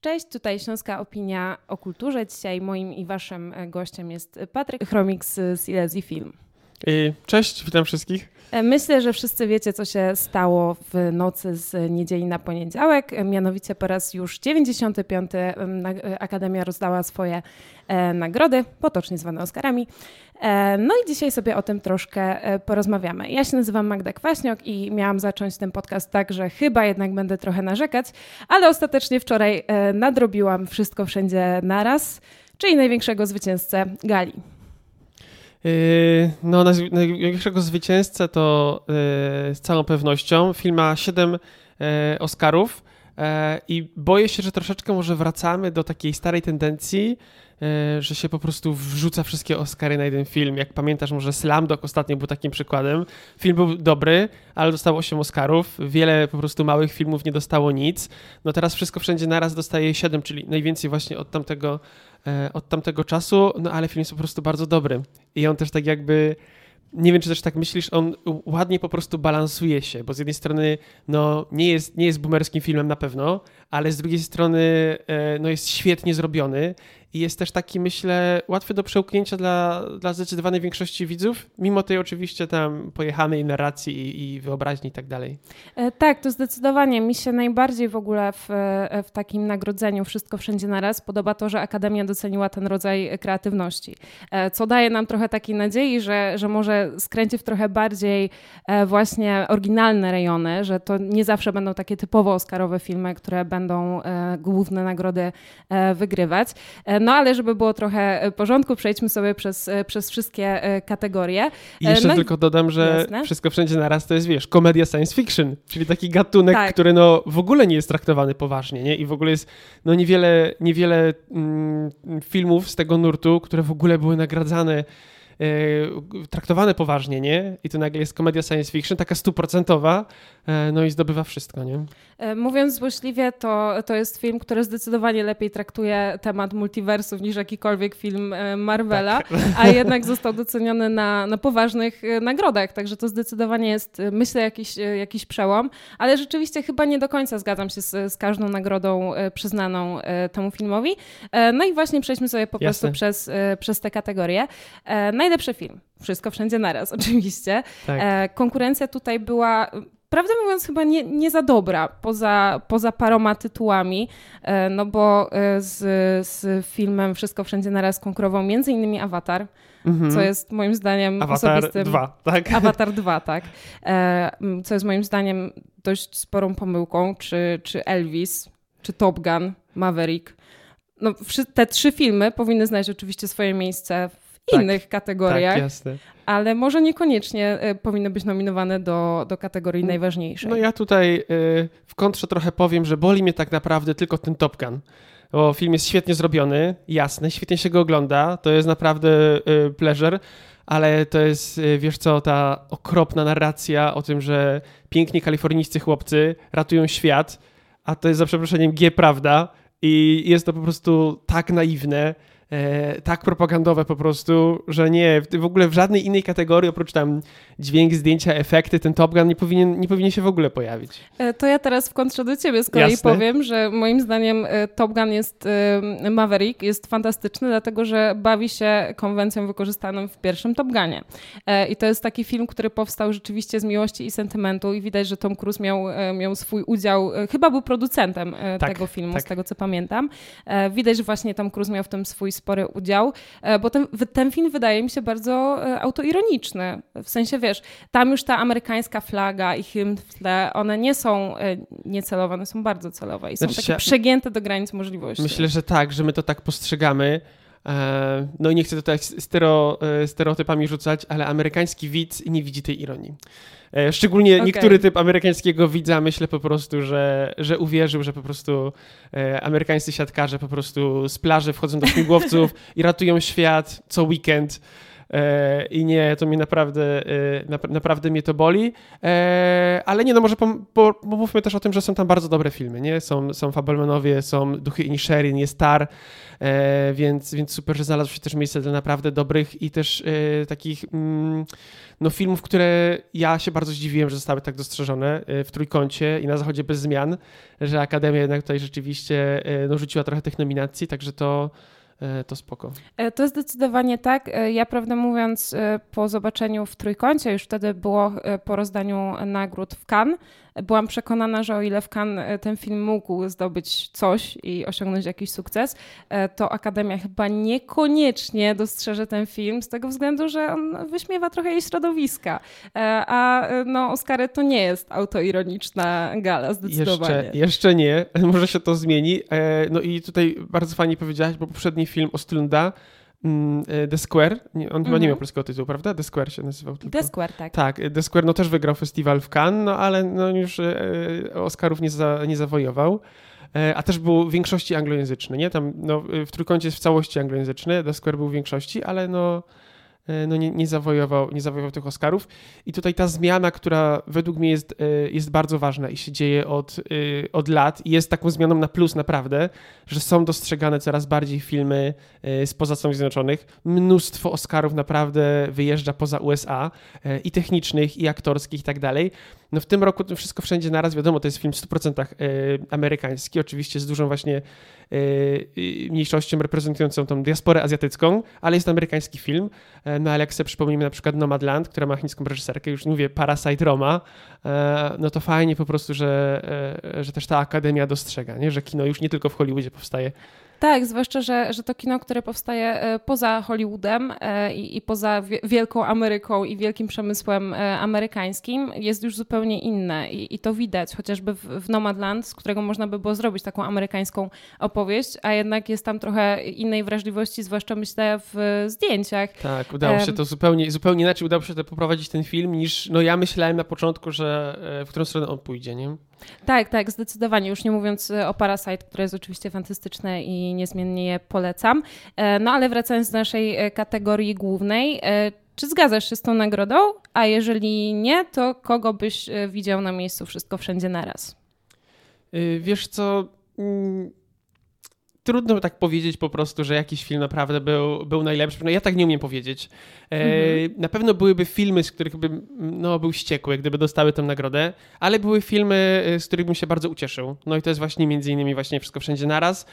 Cześć, tutaj Śląska Opinia o Kulturze. Dzisiaj moim i waszym e, gościem jest Patryk Chromik z Silesii Film. Cześć, witam wszystkich. E, myślę, że wszyscy wiecie, co się stało w nocy z niedzieli na poniedziałek. E, mianowicie po raz już 95. Akademia rozdała swoje nagrody, potocznie zwane Oscarami. No i dzisiaj sobie o tym troszkę porozmawiamy. Ja się nazywam Magda Kwaśniok i miałam zacząć ten podcast tak, że chyba jednak będę trochę narzekać, ale ostatecznie wczoraj nadrobiłam wszystko wszędzie naraz, czyli największego zwycięzcę gali. Yy, no, największego zwycięzcę to yy, z całą pewnością. Film ma 7 yy, Oscarów i boję się, że troszeczkę może wracamy do takiej starej tendencji, że się po prostu wrzuca wszystkie Oscary na jeden film. Jak pamiętasz, może Slamdog ostatnio był takim przykładem. Film był dobry, ale dostał 8 Oscarów. Wiele po prostu małych filmów nie dostało nic. No teraz wszystko wszędzie naraz dostaje 7, czyli najwięcej właśnie od tamtego od tamtego czasu, no ale film jest po prostu bardzo dobry. I on też tak jakby nie wiem, czy też tak myślisz, on ładnie po prostu balansuje się, bo z jednej strony no, nie, jest, nie jest boomerskim filmem na pewno, ale z drugiej strony e, no, jest świetnie zrobiony i jest też taki, myślę, łatwy do przełknięcia dla, dla zdecydowanej większości widzów, mimo tej oczywiście tam pojechanej narracji i, i wyobraźni i tak dalej. E, tak, to zdecydowanie. Mi się najbardziej w ogóle w, e, w takim nagrodzeniu Wszystko Wszędzie Naraz podoba to, że Akademia doceniła ten rodzaj kreatywności, co daje nam trochę takiej nadziei, że, że może skręci w trochę bardziej właśnie oryginalne rejony, że to nie zawsze będą takie typowo oscarowe filmy, które będą główne nagrody wygrywać. No ale żeby było trochę e, porządku, przejdźmy sobie przez, e, przez wszystkie e, kategorie. I jeszcze no tylko dodam, że jasne. wszystko wszędzie naraz to jest, wiesz, komedia science fiction, czyli taki gatunek, tak. który no w ogóle nie jest traktowany poważnie, nie? I w ogóle jest no niewiele, niewiele mm, filmów z tego nurtu, które w ogóle były nagradzane traktowane poważnie, nie? I to nagle jest komedia science fiction, taka stuprocentowa, no i zdobywa wszystko, nie? E, mówiąc złośliwie, to, to jest film, który zdecydowanie lepiej traktuje temat multiversów niż jakikolwiek film e, Marvela, tak. a jednak został doceniony na, na poważnych e, nagrodach, także to zdecydowanie jest, myślę, jakiś, jakiś przełom, ale rzeczywiście chyba nie do końca zgadzam się z, z każdą nagrodą przyznaną temu filmowi. No i właśnie przejdźmy sobie po Jasne. prostu przez, przez te kategorie. Najlepszy film. Wszystko wszędzie naraz, oczywiście. Tak. Konkurencja tutaj była prawdę mówiąc, chyba nie, nie za dobra, poza, poza paroma tytułami, e, no bo e, z, z filmem Wszystko Wszędzie Naraz konkurował między innymi Avatar, mhm. co jest moim zdaniem Avatar osobistym... 2, tak? Avatar 2, tak. E, co jest moim zdaniem dość sporą pomyłką, czy, czy Elvis, czy Top Gun, Maverick. No, te trzy filmy powinny znaleźć oczywiście swoje miejsce w tak, innych kategoriach. Tak, jasne ale może niekoniecznie e, powinny być nominowane do, do kategorii najważniejszej. No ja tutaj e, w kontrze trochę powiem, że boli mnie tak naprawdę tylko ten Top Gun. Bo film jest świetnie zrobiony, jasny, świetnie się go ogląda, to jest naprawdę e, pleasure, ale to jest, wiesz co, ta okropna narracja o tym, że piękni kalifornijscy chłopcy ratują świat, a to jest za przeproszeniem G prawda i jest to po prostu tak naiwne, e, tak propagandowe po prostu, że nie, w ogóle w żadnej innej kategorii oprócz tam dźwięk, zdjęcia, efekty, ten Top Gun nie powinien, nie powinien się w ogóle pojawić. E, to ja teraz w kontrze do ciebie z kolei Jasne. powiem, że moim zdaniem e, Top Gun jest, e, Maverick jest fantastyczny, dlatego że bawi się konwencją wykorzystaną w pierwszym Top Gunie. I to jest taki film, który powstał rzeczywiście z miłości i sentymentu i widać, że Tom Cruise miał, miał swój udział, chyba był producentem tak, tego filmu, tak. z tego co pamiętam. Widać, że właśnie Tom Cruise miał w tym swój spory udział, bo ten, ten film wydaje mi się bardzo autoironiczny. W sensie, wiesz, wiesz, tam już ta amerykańska flaga i hymn w tle, one nie są e, niecelowe, one są bardzo celowe i są znaczy, takie przegięte do granic możliwości. Myślę, że tak, że my to tak postrzegamy. E, no i nie chcę tutaj stero, e, stereotypami rzucać, ale amerykański widz nie widzi tej ironii. Szczególnie okay. niektóry typ amerykańskiego widza myślę po prostu, że, że uwierzył, że po prostu amerykańscy siatkarze po prostu z plaży wchodzą do śmigłowców i ratują świat co weekend I nie, to mnie naprawdę, e, naprawdę mnie to boli. E, ale nie, no może pomówmy też o tym, że są tam bardzo dobre filmy, nie? Są, są Fabelmanowie, są Duchy Inisherin, jest Tar, więc, więc super, że znalazło się też miejsce dla naprawdę dobrych i też takich mm, no, filmów, które ja się bardzo zdziwiłem, że zostały tak dostrzeżone w Trójkącie i na Zachodzie bez zmian, że Akademia jednak tutaj rzeczywiście no, rzuciła trochę tych nominacji, także to E, to spoko. E, to zdecydowanie tak. E, ja prawdę mówiąc, po zobaczeniu w trójkącie, już wtedy było po rozdaniu nagród w Cannes, byłam przekonana, że o ile w Cannes e, ten film mógł zdobyć coś i osiągnąć jakiś sukces, e, to Akademia chyba niekoniecznie dostrzeże ten film z tego względu, że on wyśmiewa trochę jej środowiska. E, a no, Oscary to nie jest autoironiczna gala, zdecydowanie. Jeszcze, jeszcze nie, może się to zmieni. No i tutaj bardzo fajnie powiedziałaś, bo poprzedni film Ostlunda e, The Square, on chyba nie miał mhm. polskiego tytułu, prawda? The Square się nazywał tylko. The Square, tak. Tak, The Square no też wygrał festiwal w Cannes, no ale no już e, Oscarów nie, za, nie zawojował. E, a też był w większości anglojęzyczny, nie? Tam no, w Trójkącie jest w całości anglojęzyczny, The Square był w większości, ale no E, no nie, nie, zawojował, nie zawojował tych Oscarów. I tutaj ta zmiana, która według mnie jest, e, jest bardzo ważna i się dzieje od, e, od lat i jest taką zmianą na plus naprawdę, że są dostrzegane coraz bardziej filmy spoza Stanów Zjednoczonych. Mnóstwo Oscarów naprawdę wyjeżdża poza USA i technicznych, i aktorskich i tak dalej. No w tym roku to wszystko wszędzie naraz, wiadomo, to jest film w 100% amerykański, oczywiście z dużą właśnie mniejszością reprezentującą tą diasporę azjatycką, ale jest to amerykański film. No ale jak sobie przypomnimy na przykład Nomadland, która ma chińską reżyserkę, już mówię Parasite Roma, e, no to fajnie po prostu, że, e, że też ta akademia dostrzega, nie? że kino już nie tylko w Hollywoodzie powstaje, tak, zwłaszcza, że, że to kino, które powstaje e, poza Hollywoodem e, i, i poza wielką Ameryką i wielkim przemysłem e, amerykańskim jest już zupełnie inne i, i to widać chociażby w, w Nomadland, z którego można by było zrobić taką amerykańską opowieść, a jednak jest tam trochę innej wrażliwości, zwłaszcza myślę w zdjęciach. Tak, udało się to zupełnie, zupełnie inaczej, udało się to poprowadzić ten film niż no ja myślałem na początku, że w którą stronę on pójdzie, nie? Tak, tak, zdecydowanie. Już nie mówiąc e, o Parasite, które jest oczywiście fantastyczne i niezmiennie je polecam. E, no ale wracając do naszej e, kategorii głównej, czy zgadzasz się z tą nagrodą? A jeżeli nie, to kogo byś widział na miejscu Wszystko Wszędzie Naraz? Wiesz co, mm, trudno tak powiedzieć po prostu, że jakiś film naprawdę był, był najlepszy. No ja tak nie umiem powiedzieć. E, mhm. Na pewno byłyby filmy, z których bym no, był wściekły, gdyby dostały tę nagrodę, ale były filmy, e, z których bym się bardzo ucieszył. No i to jest właśnie między innymi właśnie Wszystko Wszędzie Naraz.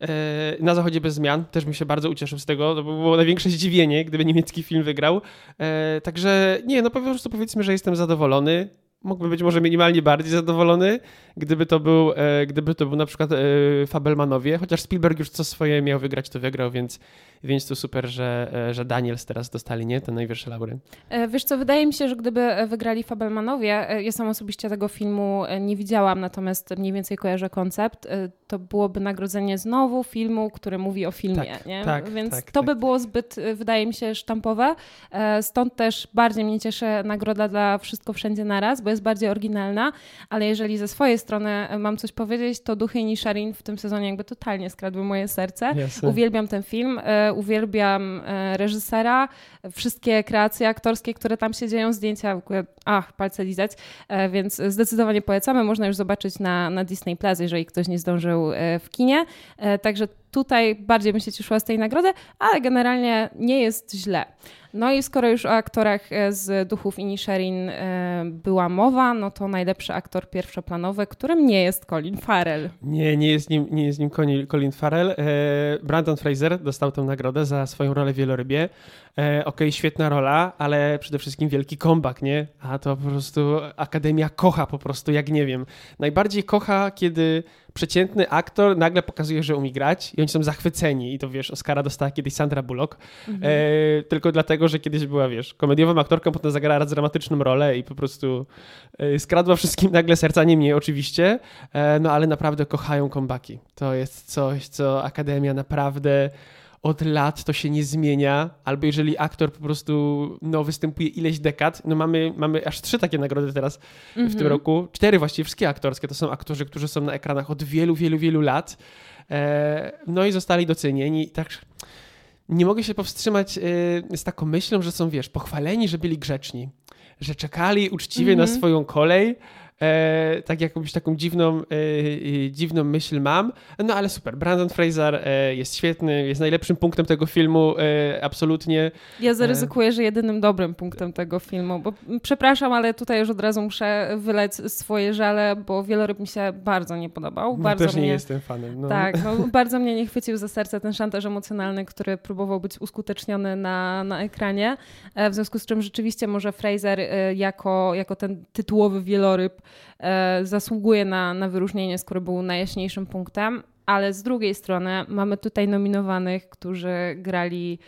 E, na Zachodzie bez zmian też bym się bardzo ucieszył z tego. To by było największe zdziwienie, gdyby niemiecki film wygrał. E, także nie, no po prostu powiedzmy, że jestem zadowolony mógłby być może minimalnie bardziej zadowolony, gdyby to był, e, gdyby to był na przykład e, Fabelmanowie, chociaż Spielberg już co swoje miał wygrać, to wygrał, więc, więc to super, że, e, że Daniels teraz dostali, nie? Ten najwyższy laury. Wiesz co, wydaje mi się, że gdyby wygrali Fabelmanowie, ja sam osobiście tego filmu nie widziałam, natomiast mniej więcej kojarzę koncept, to byłoby nagrodzenie znowu filmu, który mówi o filmie, tak, nie? Tak, Więc tak, to tak. by było zbyt, wydaje mi się, sztampowe. Stąd też bardziej mnie cieszy nagroda dla Wszystko Wszędzie Naraz, bo jest bardziej oryginalna, ale jeżeli ze swojej strony mam coś powiedzieć, to Duchy i Nisharin w tym sezonie jakby totalnie skradły moje serce. Uwielbiam ten film, e, uwielbiam e, reżysera, wszystkie kreacje aktorskie, które tam się dzieją, zdjęcia, ach, palce lizać, e, więc zdecydowanie polecamy. Można już zobaczyć na, na Disney Plus, jeżeli ktoś nie zdążył w kinie. Także tutaj bardziej bym się cieszyła z tej nagrody, ale generalnie nie jest źle. No i skoro już o aktorach e, z Duchów Inisherin e, była mowa, no to najlepszy aktor pierwszoplanowy, którym nie jest Colin Farrell. Nie, nie jest nim, nie jest nim Colin Farrell. E, Brandon Fraser dostał tę nagrodę za swoją rolę w Wielorybie. Okej, okay, świetna rola, ale przede wszystkim wielki comeback, nie? A to po prostu Akademia kocha po prostu, jak nie wiem. Najbardziej kocha, kiedy przeciętny aktor nagle pokazuje, że umie grać i oni są zachwyceni. I to wiesz, Oscara dostała kiedyś Sandra Bullock, mhm. e, tylko dlatego, że kiedyś była, wiesz, komediową aktorką, potem zagrała dramatyczną rolę i po prostu e, skradła wszystkim nagle serca, nie mnie oczywiście, e, no ale naprawdę kochają comebacki. To jest coś, co Akademia naprawdę od lat to się nie zmienia, albo jeżeli aktor po prostu no, występuje ileś dekad, no mamy, mamy aż trzy takie nagrody teraz mm-hmm. w tym mhm. roku, cztery właściwie, wszystkie aktorskie, to są aktorzy, którzy są na ekranach od wielu, wielu, wielu lat, e, no i zostali docenieni. Tak, nie mogę się powstrzymać y, z taką myślą, że są, wiesz, pochwaleni, że byli grzeczni, że czekali uczciwie mm -hmm. na mhm. swoją kolej, E, tak jakąś taką dziwną, e, e, dziwną myśl mam. No ale super, Brandon Fraser e, jest świetny, jest najlepszym punktem tego filmu, e, absolutnie. Ja zaryzykuję, że jedynym dobrym punktem tego filmu, bo przepraszam, ale tutaj już od razu muszę wyleć swoje żale, bo Wieloryb mi się bardzo nie podobał. No, bardzo też nie jestem fanem. No. Tak, no, bardzo mnie nie chwycił za serce ten szantaż emocjonalny, który próbował być uskuteczniony na, na ekranie, w związku z czym rzeczywiście może Fraser jako, jako ten tytułowy wieloryb E, zasługuje na, na wyróżnienie, skoro był najjaśniejszym punktem, ale z drugiej strony mamy tutaj nominowanych, którzy grali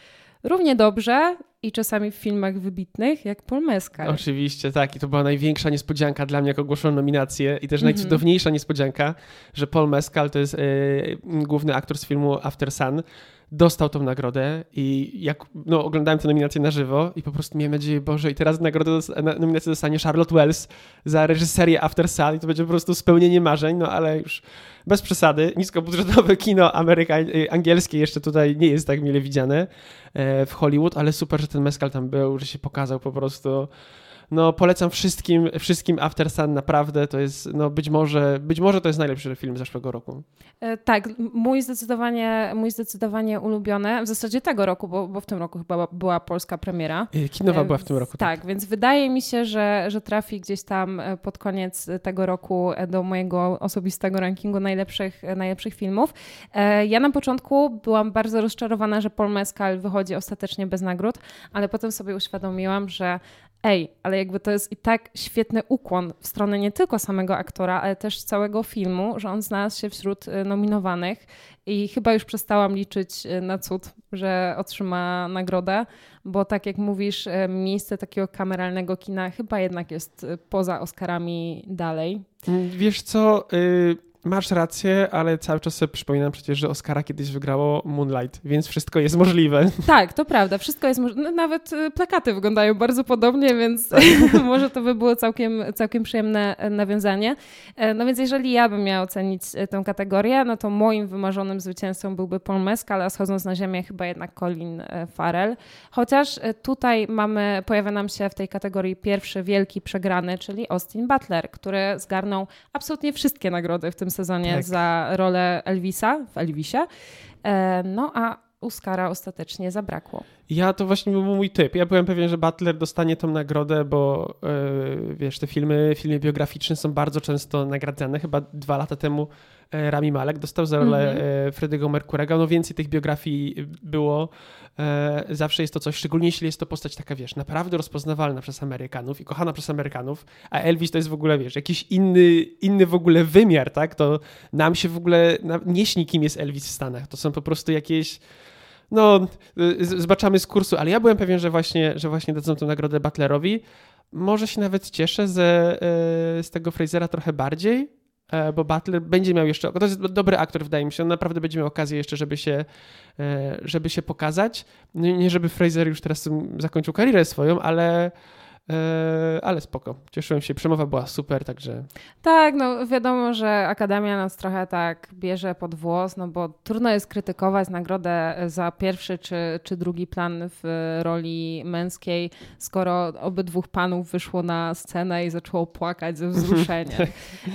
równie dobrze i czasami w filmach wybitnych, jak Paul Mescal. Oczywiście, tak. I to była największa niespodzianka dla mnie, jak ogłoszono nominację i też mm -hmm. najcudowniejsza niespodzianka, że Paul Mescal to jest yy, główny aktor z filmu After Sun, dostał tą nagrodę i jak no, oglądałem tę nominację na żywo i po prostu miałem nadzieję, Boże, i teraz nagrodę, nominację dostanie Charlotte Wells za reżyserię After Sun i to będzie po prostu spełnienie marzeń, no ale już bez przesady, niskobudżetowe kino ameryka angielskie jeszcze tutaj nie jest tak mile widziane e, w Hollywood, ale super, że ten Mescal tam był, że się pokazał po prostu no polecam wszystkim, wszystkim After Sun, naprawdę to jest, no być może, być może to jest najlepszy film zeszłego roku. E, tak, mój zdecydowanie, mój zdecydowanie ulubiony, w zasadzie tego roku, bo, bo w tym roku chyba była polska premiera. E, kinowa e, była w tym roku. Tak, tak, więc wydaje mi się, że, że trafi gdzieś tam pod koniec tego roku do mojego osobistego rankingu najlepszych, najlepszych filmów. Ja na początku byłam bardzo rozczarowana, że Paul Mescal wychodzi ostatecznie bez nagród, ale potem sobie uświadomiłam, że ej, ale jakby to jest i tak świetny ukłon w stronę nie tylko samego aktora, ale też całego filmu, że on znalazł się wśród y, nominowanych i chyba już przestałam liczyć y, na cud, że otrzyma nagrodę, bo tak jak mówisz, y, miejsce takiego kameralnego kina chyba jednak jest poza Oscarami dalej. Wiesz co, Masz rację, ale cały czas sobie przypominam przecież, że Oscara kiedyś wygrało Moonlight, więc wszystko jest możliwe. Tak, to prawda, wszystko jest możliwe. No, nawet y, plakaty wyglądają bardzo podobnie, więc może to by było całkiem, całkiem przyjemne e, nawiązanie. E, no więc jeżeli ja bym miała ocenić e, tę kategorię, no to moim wymarzonym zwycięzcą byłby Paul Mescal, a schodząc na ziemię chyba jednak Colin Farrell. Chociaż tutaj mamy, pojawia nam się w tej kategorii pierwszy wielki przegrany, czyli Austin Butler, który zgarnął absolutnie wszystkie nagrody w tym sezonie tak. za rolę Elvisa w Elvisie. E, no a Oscara ostatecznie zabrakło. Ja to właśnie był mój typ. Ja byłem pewien, że Butler dostanie tą nagrodę, bo yy, wiesz, te filmy, filmy biograficzne są bardzo często nagradzane. Chyba dwa lata temu E, Rami Malek dostał za rolę mm -hmm. Freddy'ego Merkurego. No więcej tych biografii było. Zawsze jest to coś, szczególnie jeśli jest to postać taka, wiesz, naprawdę rozpoznawalna przez Amerykanów i kochana przez Amerykanów, a Elvis to jest w ogóle, wiesz, jakiś inny, inny w ogóle wymiar, tak? To nam się w ogóle nie śni, kim jest Elvis w Stanach. To są po prostu jakieś no, zobaczamy z kursu, ale ja byłem pewien, że właśnie, że właśnie dadzą tę nagrodę Butlerowi. Może się nawet cieszę ze, z tego Frasera trochę bardziej, E, bo Butler będzie miał jeszcze, to jest dobry aktor wydaje mi się, on naprawdę będzie miał okazję jeszcze, żeby się, e, żeby się pokazać. Nie żeby Fraser już teraz zakończył karierę swoją, ale E, ale spoko. Cieszyłem się, przemowa była super, także... Tak, no wiadomo, że Akademia nas trochę tak bierze pod włos, no bo trudno jest krytykować nagrodę za pierwszy czy, czy drugi plan w roli męskiej, skoro obydwóch panów wyszło na scenę i zaczęło płakać ze wzruszenia.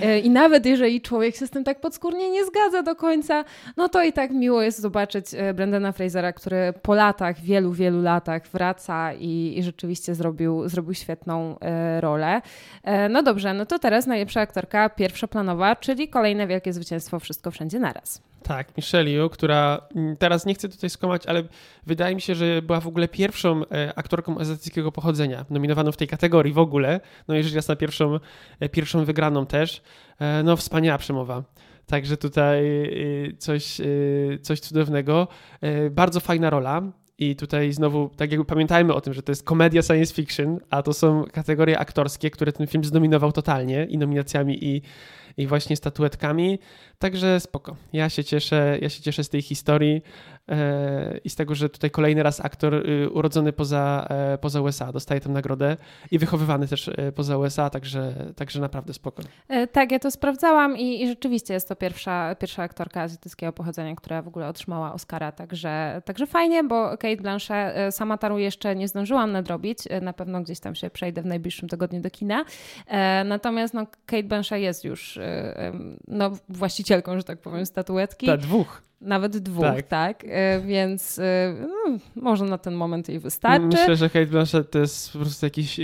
E, I nawet jeżeli człowiek się z tym tak podskórnie nie zgadza do końca, no to i tak miło jest zobaczyć e, Brendana Frasera, który po latach, wielu, wielu latach wraca i, i rzeczywiście zrobił, zrobił świetną e, rolę. E, no dobrze, no to teraz najlepsza aktorka pierwszoplanowa, czyli kolejne wielkie zwycięstwo Wszystko Wszędzie Naraz. Tak, Michelle Yeoh, która mm, teraz nie chcę tutaj skomać, ale wydaje mi się, że była w ogóle pierwszą e, aktorką azjatyckiego pochodzenia, nominowaną w tej kategorii w ogóle. No jeżeli raz na pierwszą, pierwszą wygraną też. No wspaniała przemowa. Także tutaj coś, coś cudownego. Bardzo fajna rola. I tutaj znowu, tak jakby pamiętajmy o tym, że to jest komedia science fiction, a to są kategorie aktorskie, które ten film zdominował totalnie i nominacjami, i, i właśnie statuetkami. Także spoko. Ja się cieszę, ja się cieszę z tej historii. E, i z tego, że tutaj kolejny raz aktor y, urodzony poza, e, poza USA dostaje tę nagrodę i wychowywany też e, poza USA, także, także naprawdę spoko. Tak, ja to sprawdzałam i, i rzeczywiście jest to pierwsza, pierwsza aktorka azjatyckiego pochodzenia, która w ogóle otrzymała Oscara, także, także fajnie, bo Kate Blanchett sama Taru jeszcze nie zdążyłam nadrobić, na pewno gdzieś tam się przejdę w najbliższym tygodniu do kina, natomiast no, Kate Blanchett jest już no, właścicielką, że tak powiem, statuetki. Ta, dwóch. Nawet dwóch, tak. tak? E, więc e, no, może na ten moment jej wystarczy. Myślę, że Kate Blanchett to jest po prostu jakiś e,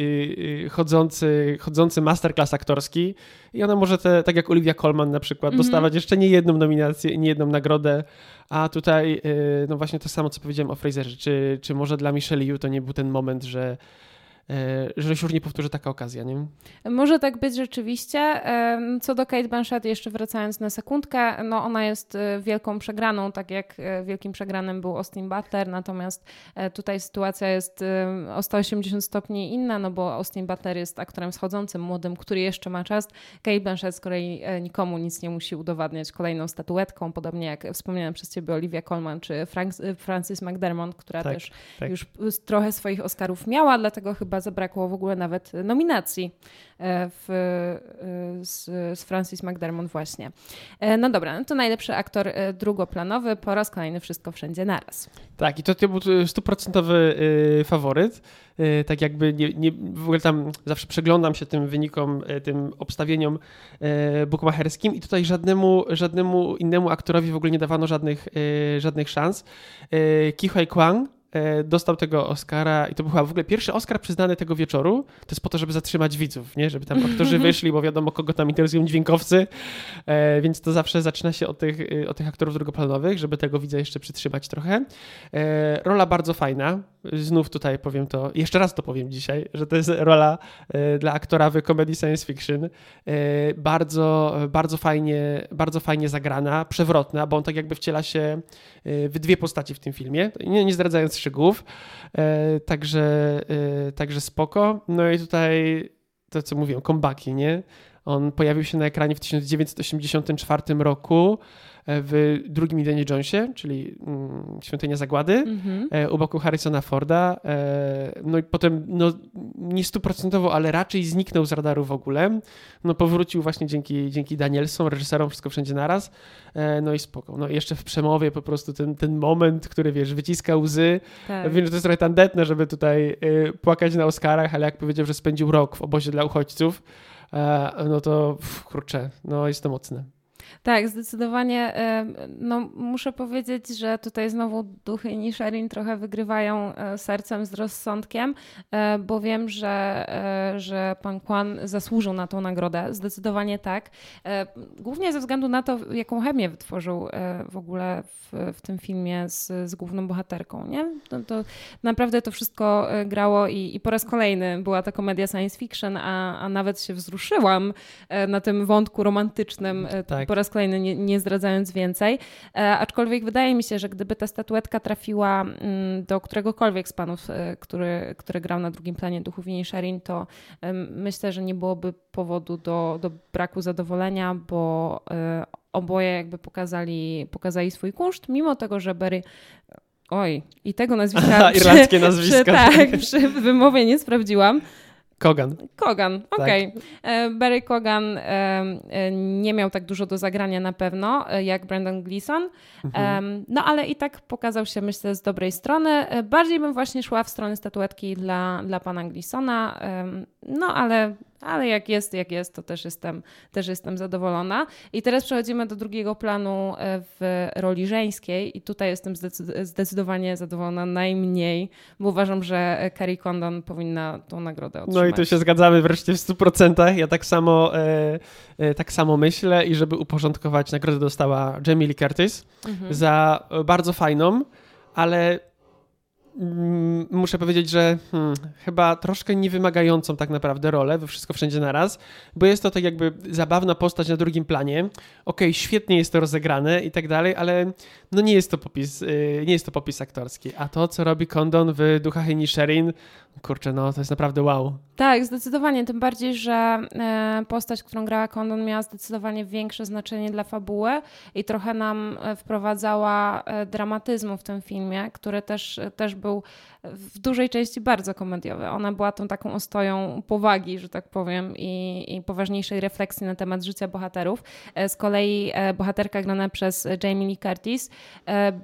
chodzący, chodzący masterclass aktorski i ona może, te, tak jak Olivia Colman na przykład, mm -hmm. dostawać jeszcze nie jedną nominację, nie jedną nagrodę, a tutaj no właśnie to samo, co powiedziałem o Fraserze. Czy, czy może dla Michelle Yu to nie był ten moment, że E, że się już nie powtórzy taka okazja, nie? Może tak być rzeczywiście. Co do Kate Blanchett, jeszcze wracając na sekundkę, no ona jest e, wielką przegraną, tak jak e, wielkim przegranym był Austin Butler, natomiast tutaj sytuacja jest o 180 stopni inna, no bo Austin Butler jest aktorem schodzącym, młodym, który jeszcze ma czas. Kate Blanchett z kolei nikomu nic nie musi udowadniać kolejną statuetką, podobnie jak wspomniana przez ciebie Olivia Colman czy Frank, Francis McDermott, która tak, też tak. już trochę swoich Oscarów miała, dlatego chyba chyba zabrakło w ogóle nawet nominacji e, w, e, z, z Francis McDermott właśnie. E, no dobra, no to najlepszy aktor drugoplanowy, po raz kolejny wszystko wszędzie naraz. Tak, i to, to był stuprocentowy faworyt. Tak jakby nie, nie, w ogóle tam zawsze przeglądam się tym wynikom, tym obstawieniom bukmacherskim i tutaj żadnemu, żadnemu innemu aktorowi w ogóle nie dawano żadnych, żadnych szans. Ki Kwang dostał tego Oscara i to był chyba w ogóle pierwszy Oscar przyznany tego wieczoru. To jest po to, żeby zatrzymać widzów, nie? Żeby tam aktorzy wyszli, bo wiadomo, kogo tam interesują dźwiękowcy, e, więc to zawsze zaczyna się od tych, y, od tych aktorów drugoplanowych, żeby tego widza jeszcze przytrzymać trochę. E, rola bardzo fajna. Znów tutaj powiem to, jeszcze raz to powiem dzisiaj, że to jest rola dla aktora w comedy science fiction. Bardzo, bardzo fajnie, bardzo fajnie zagrana, przewrotna, bo on tak jakby wciela się w dwie postaci w tym filmie. Nie, nie zdradzając szczegółów. E, także, e, także spoko. No i tutaj to, co mówiłem, kombaki, nie? On pojawił się na ekranie w 1984 roku w drugim Indiana Jonesie, czyli mm, Świątynia Zagłady, mm -hmm. u boku Harrisona Forda. E, no i potem, no nie stuprocentowo, ale raczej zniknął z radaru w ogóle. No powrócił właśnie dzięki, dzięki Danielsom, reżyserom Wszystko Wszędzie Naraz. E, no i spoko. No i jeszcze w przemowie po prostu ten, ten moment, który wiesz, wyciska łzy. Tak. Wiem, że to jest trochę tandetne, żeby tutaj płakać na Oscarach, ale jak powiedział, że spędził rok w obozie dla uchodźców, no to kurczę, no jest to mocne. Tak, zdecydowanie. No, muszę powiedzieć, że tutaj znowu duchy Nisherin trochę wygrywają e, sercem z rozsądkiem, e, bo wiem, że, e, że pan Kwan zasłużył na tą nagrodę. Zdecydowanie tak. Głównie ze względu na to, jaką chemię wytworzył w ogóle w, w tym filmie z, z główną bohaterką. Nie? To, to naprawdę to wszystko grało i, i po raz kolejny była to komedia science fiction, a, a nawet się wzruszyłam na tym wątku romantycznym tak. Po raz kolejny, nie, nie zdradzając więcej. E, aczkolwiek wydaje mi się, że gdyby ta statuetka trafiła mm, do któregokolwiek z panów, e, który, który grał na drugim planie duchów Sharin, to e, myślę, że nie byłoby powodu do, do braku zadowolenia, bo e, oboje jakby pokazali, pokazali swój kunszt, mimo tego, że Berry Oj, i tego nazwiska. Aha, irlandzkie nazwiska. Przy, tak, przy wymowie nie sprawdziłam. Kogan. Kogan, tak. okej. Okay. Tak. Barry Kogan e, e, nie miał tak dużo do zagrania na pewno, jak Brandon Gleeson, mhm. no ale i tak pokazał się, myślę, z dobrej strony. Bardziej bym właśnie szła w stronę statuetki dla, dla pana Gleesona, no ale ale jak jest, jak jest, to też jestem, też jestem zadowolona. I teraz przechodzimy do drugiego planu e, w roli żeńskiej i tutaj jestem zdecydowanie zadowolona najmniej, bo uważam, że Carrie Condon powinna tą nagrodę otrzymać. No i tu się zgadzamy wreszcie w 100%. Ja tak samo, e, e, tak samo myślę i żeby uporządkować, nagrodę dostała Jamie Lee Curtis mhm. za bardzo fajną, ale muszę powiedzieć, że hmm, chyba troszkę niewymagającą tak naprawdę rolę we Wszystko Wszędzie Naraz, bo jest to tak jakby zabawna postać na drugim planie. Okej, okay, świetnie jest to rozegrane i tak dalej, ale no nie jest to popis, y, nie jest to popis aktorski. A to, co robi Condon w Duchach Sherin, kurczę, no to jest naprawdę wow. Tak, zdecydowanie, tym bardziej, że e, postać, którą grała Condon miała zdecydowanie większe znaczenie dla fabuły i trochę nam e, wprowadzała e, dramatyzmu w tym filmie, który też, też był w dużej części bardzo komediowy. Ona była tą taką ostoją powagi, że tak powiem, i, i poważniejszej refleksji na temat życia bohaterów. Z kolei bohaterka grana przez Jamie Lee Curtis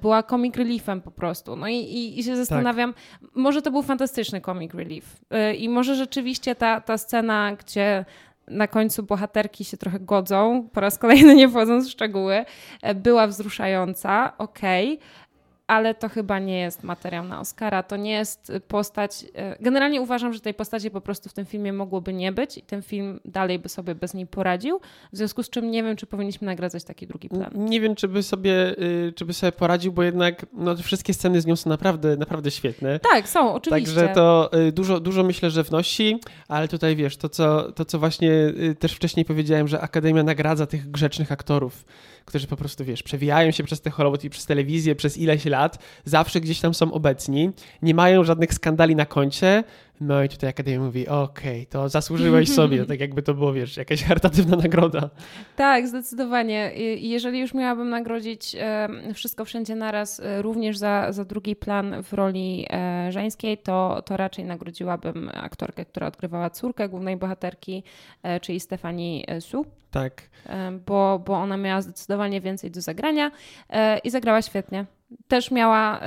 była comic reliefem po prostu. No i, i, i się zastanawiam, tak. może to był fantastyczny comic relief i może rzeczywiście ta, ta scena, gdzie na końcu bohaterki się trochę godzą, po raz kolejny nie wchodząc w szczegóły, e, była wzruszająca, okej, okay ale to chyba nie jest materiał na Oscara. To nie jest postać. E, generalnie uważam, że tej postaci po prostu w tym filmie mogłoby nie być i ten film dalej by sobie bez niej poradził. W związku z czym nie wiem, czy powinniśmy nagradzać taki drugi plan. Nie wiem, czy by sobie, y, czy by sobie poradził, bo jednak no, wszystkie sceny z nią są naprawdę, naprawdę świetne. Tak, są, oczywiście. Także to y, dużo, dużo myślę, że wnosi, ale tutaj wiesz, to co, to co właśnie y, też wcześniej powiedziałem, że Akademia nagradza tych grzecznych aktorów którzy po prostu, wiesz, przewijają się przez te Hollywood i przez telewizję przez ileś lat, zawsze gdzieś tam są obecni, nie mają żadnych skandali na koncie, no i tutaj Akademia mówi, okej, okay, to zasłużyłeś sobie, tak jakby to było, wiesz, jakaś charytatywna nagroda. Tak, zdecydowanie. Jeżeli już miałabym nagrodzić Wszystko Wszędzie Naraz e, również za, za drugi plan w roli e, żeńskiej, to, to raczej nagrodziłabym aktorkę, która odgrywała córkę głównej bohaterki, e, czyli Stefani Su. Tak. Bo, bo ona miała zdecydowanie więcej do zagrania i zagrała świetnie. Też miała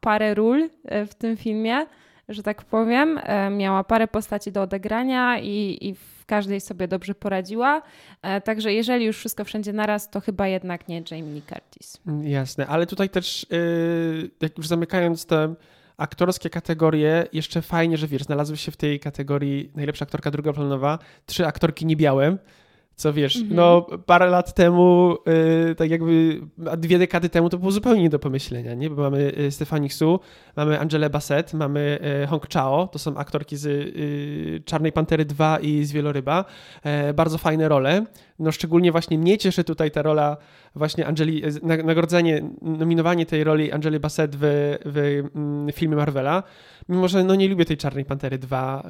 parę ról w tym filmie że tak powiem. E, miała parę postaci do odegrania i, i w każdej sobie dobrze poradziła. E, także jeżeli już wszystko wszędzie naraz, to chyba jednak nie Jamie Lee Curtis. Jasne, ale tutaj też, yy, jak już zamykając te aktorskie kategorie, jeszcze fajnie, że wiesz, znalazły się w tej kategorii najlepsza aktorka drugoplanowa trzy aktorki niebiałe co wiesz, -hmm. no parę lat temu, y, tak jakby dwie dekady temu to było zupełnie nie do pomyślenia, nie? Bo mamy y, Stefani Su, mamy Angelę Bassett, mamy y, Hong Chao, to są aktorki z Czarnej Pantery 2 i z Wieloryba. E, bardzo fajne role. No szczególnie właśnie mnie cieszy tutaj ta rola właśnie Angeli, nagrodzenie, nominowanie tej roli Angeli Bassett w, w mm, filmie Marvela. Mimo, że no nie lubię tej Czarnej Pantery 2,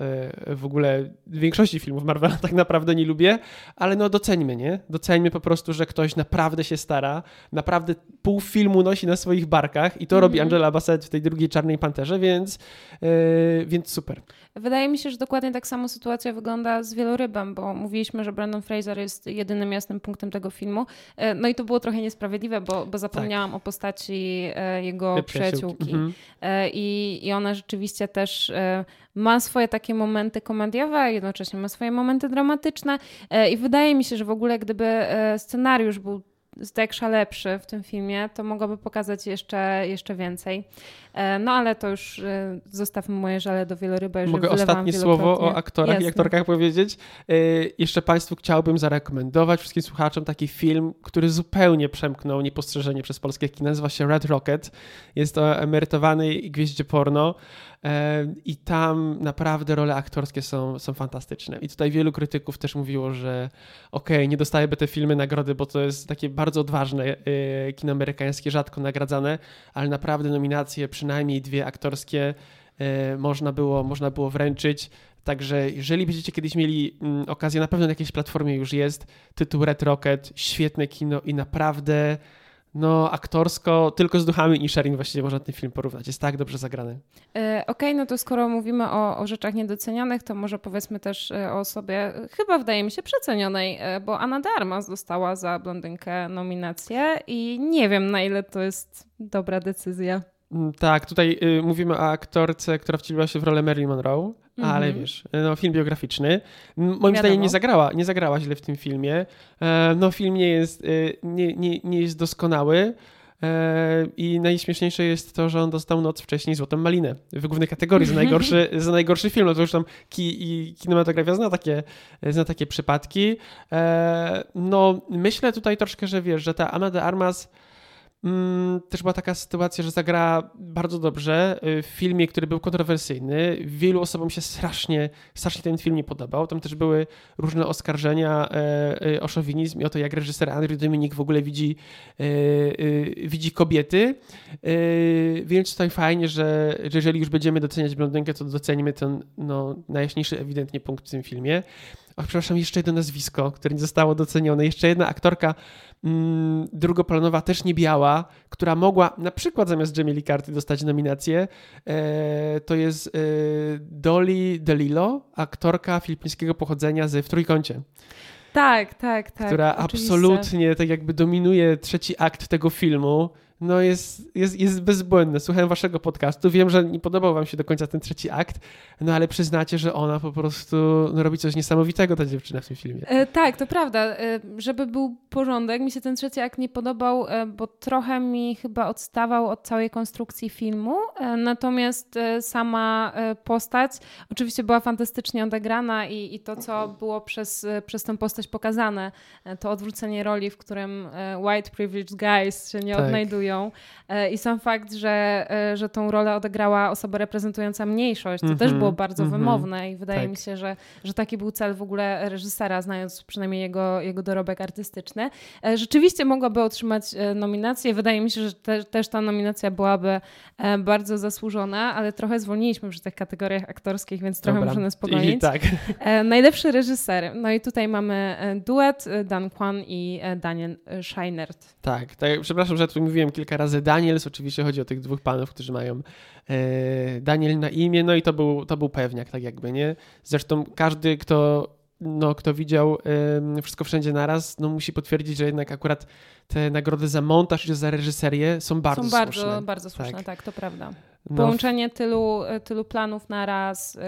e, w ogóle większości filmów Marvela tak naprawdę nie lubię, ale no doceńmy, nie? Doceńmy po prostu, że ktoś naprawdę się stara, naprawdę pół filmu nosi na swoich barkach i to mm -hmm. robi Angela Bassett w tej drugiej Czarnej Panterze, więc, yy, więc super. Wydaje mi się, że dokładnie tak samo sytuacja wygląda z Wielorybem, bo mówiliśmy, że Brandon Fraser jest jedynym jasnym punktem tego filmu. E, no i to było trochę niesprawiedliwe, bo, bo zapomniałam tak. o postaci e, jego przyjaciółki. Mhm. I, I ona rzeczywiście też ma swoje takie momenty komediowe, jednocześnie ma swoje momenty dramatyczne. I wydaje mi się, że w ogóle gdyby scenariusz był Zdeksza lepszy w tym filmie, to mogłoby pokazać jeszcze, jeszcze więcej. E, no ale to już e, zostawmy moje żale do wieloryba. Mogę ostatnie słowo o aktorach Jasne. i aktorkach powiedzieć. E, jeszcze Państwu chciałbym zarekomendować wszystkim słuchaczom taki film, który zupełnie przemknął niepostrzeżenie przez polskie kino. Nazywa się Red Rocket. Jest to emerytowany gwieździe porno. I tam naprawdę role aktorskie są, są fantastyczne. I tutaj wielu krytyków też mówiło, że okej, okay, nie dostaje te filmy nagrody, bo to jest takie bardzo odważne kino amerykańskie, rzadko nagradzane, ale naprawdę nominacje przy przynajmniej dwie aktorskie e, można było, można było wręczyć. Także jeżeli będziecie kiedyś mieli mm, okazję, na pewno na jakiejś platformie już jest, tytuł Red Rocket, świetne kino i naprawdę no aktorsko, tylko z duchami i Sherin właściwie można ten film porównać. Jest tak dobrze zagrany. E, Okej, okay, no to skoro mówimy o, o rzeczach niedocenianych, to może powiedzmy też e, o osobie, chyba wydaje mi się przecenionej, bo Anna de Armas dostała za blondynkę nominację i nie wiem na ile to jest dobra decyzja. Mm, tak, tutaj y, mówimy o aktorce, która wcieliła się w rolę Marilyn Monroe, mm -hmm. ale wiesz, no, film biograficzny. Moim Wiadomo. zdaniem nie zagrała, nie zagrała źle w tym filmie. E, no, film nie jest, y, nie, nie, nie jest doskonały. E, I najśmieszniejsze jest to, że on dostał noc wcześniej Złotą Malinę w głównej kategorii za najgorszy, za najgorszy film. No to już tam ki, i kinematografia zna takie, zna takie przypadki. E, no, myślę tutaj troszkę, że wiesz, że ta Anna de Armas też była taka sytuacja, że zagrała bardzo dobrze y, w filmie, który był kontrowersyjny. Wielu osobom się strasznie, strasznie ten film nie podobał. Tam też były różne oskarżenia e, e, o szowinizm i o to, jak reżyser Andrew Dominik w ogóle widzi, e, widzi kobiety. Więc tutaj fajnie, że jeżeli już będziemy doceniać blondynkę, to docenimy ten no, najjaśniejszy ewidentnie punkt w tym filmie. Och, przepraszam, jeszcze jedno nazwisko, które nie zostało docenione. Jeszcze jedna aktorka mm, drugoplanowa, też nie biała, która mogła na przykład zamiast Jamie Lee Curtis dostać nominację. E, to jest e, Dolly DeLillo, aktorka filipińskiego pochodzenia z W Trójkącie. Tak, tak, tak. Która oczywiście. absolutnie tak jakby dominuje trzeci akt tego filmu no jest, jest, jest bezbłędne. Słuchałem waszego podcastu, wiem, że nie podobał wam się do końca ten trzeci akt, no ale przyznacie, że ona po prostu no, robi coś niesamowitego, ta dziewczyna w tym filmie. E, tak, to prawda. E, żeby był porządek, mi się ten trzeci akt nie podobał, e, bo trochę mi chyba odstawał od całej konstrukcji filmu, e, natomiast e, sama e, postać oczywiście była fantastycznie odegrana i, i to, co było przez, przez tę postać pokazane, to odwrócenie roli, w którym white privileged guys się nie tak. odnajduje E, I sam fakt, że, e, że tą rolę odegrała osoba reprezentująca mniejszość, to mm -hmm, też mhm, było bardzo mm -hmm. wymowne i wydaje tak. mi się, że, że taki był cel w ogóle reżysera, znając przynajmniej jego, jego dorobek artystyczny. E, rzeczywiście mogłaby otrzymać nominację. Wydaje mi się, że te, też ta nominacja byłaby bardzo zasłużona, ale trochę zwolniliśmy przy tych kategoriach aktorskich, więc trochę Dobra. muszę spokojnić. I tak. Najlepszy reżyser. No i tutaj mamy duet Dan Kwan i Daniel Scheinert. Tak, tak przepraszam, że tu mówiłem kilka razy Daniels, oczywiście chodzi o tych dwóch panów, którzy mają e, Daniel na imię, no i to był, to był pewniak, tak jakby, nie? Zresztą każdy, kto, no, kto widział e, Wszystko Wszędzie Naraz, no musi potwierdzić, że jednak akurat te nagrody za montaż czy za reżyserię są bardzo Są bardzo, słuszne. bardzo słuszne, tak. tak, to prawda. No. Połączenie tylu, tylu planów na raz, y,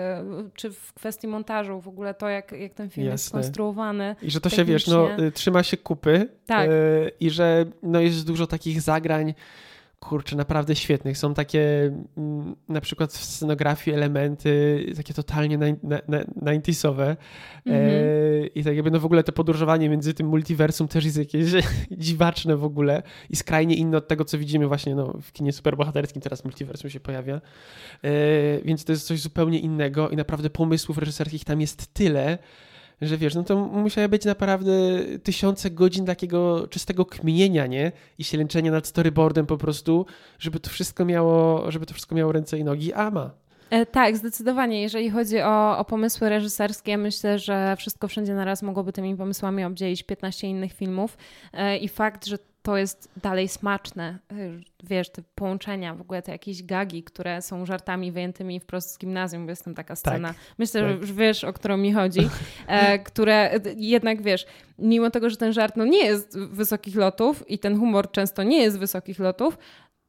czy w kwestii montażu, w ogóle to, jak, jak ten film Jasne. jest skonstruowany. I że to się, wiesz, no, y, trzyma się kupy tak. Y, i że no, jest dużo takich zagrań, kurczę, naprawdę świetnych. Są takie mm, na przykład w scenografii elementy takie totalnie 90sowe mm -hmm. e, i tak jakby no w ogóle to podróżowanie między tym multiversum też jest jakieś dziwaczne w ogóle i skrajnie inne od tego, co widzimy właśnie no, w kinie superbohaterskim, teraz multiversum się pojawia. E, więc to jest coś zupełnie innego i naprawdę pomysłów reżyserskich tam jest tyle, że wiesz, no to musiały być naprawdę tysiące godzin takiego czystego kmienienia, nie? I ślęczenia nad storyboardem po prostu, żeby to wszystko miało, żeby to wszystko miało ręce i nogi, a ma. E, tak, zdecydowanie. Jeżeli chodzi o, o pomysły reżyserskie, myślę, że wszystko wszędzie naraz mogłoby tymi pomysłami obdzielić 15 innych filmów. E, I fakt, że to jest dalej smaczne. Y, wiesz, te połączenia, w ogóle te jakieś gagi, które są żartami wyjętymi wprost z gimnazjum, bo jest tam taka scena. Tak, Myślę, tak. że już wiesz, o którą mi chodzi, e, które jednak wiesz, mimo tego, że ten żart no, nie jest wysokich lotów i ten humor często nie jest wysokich lotów,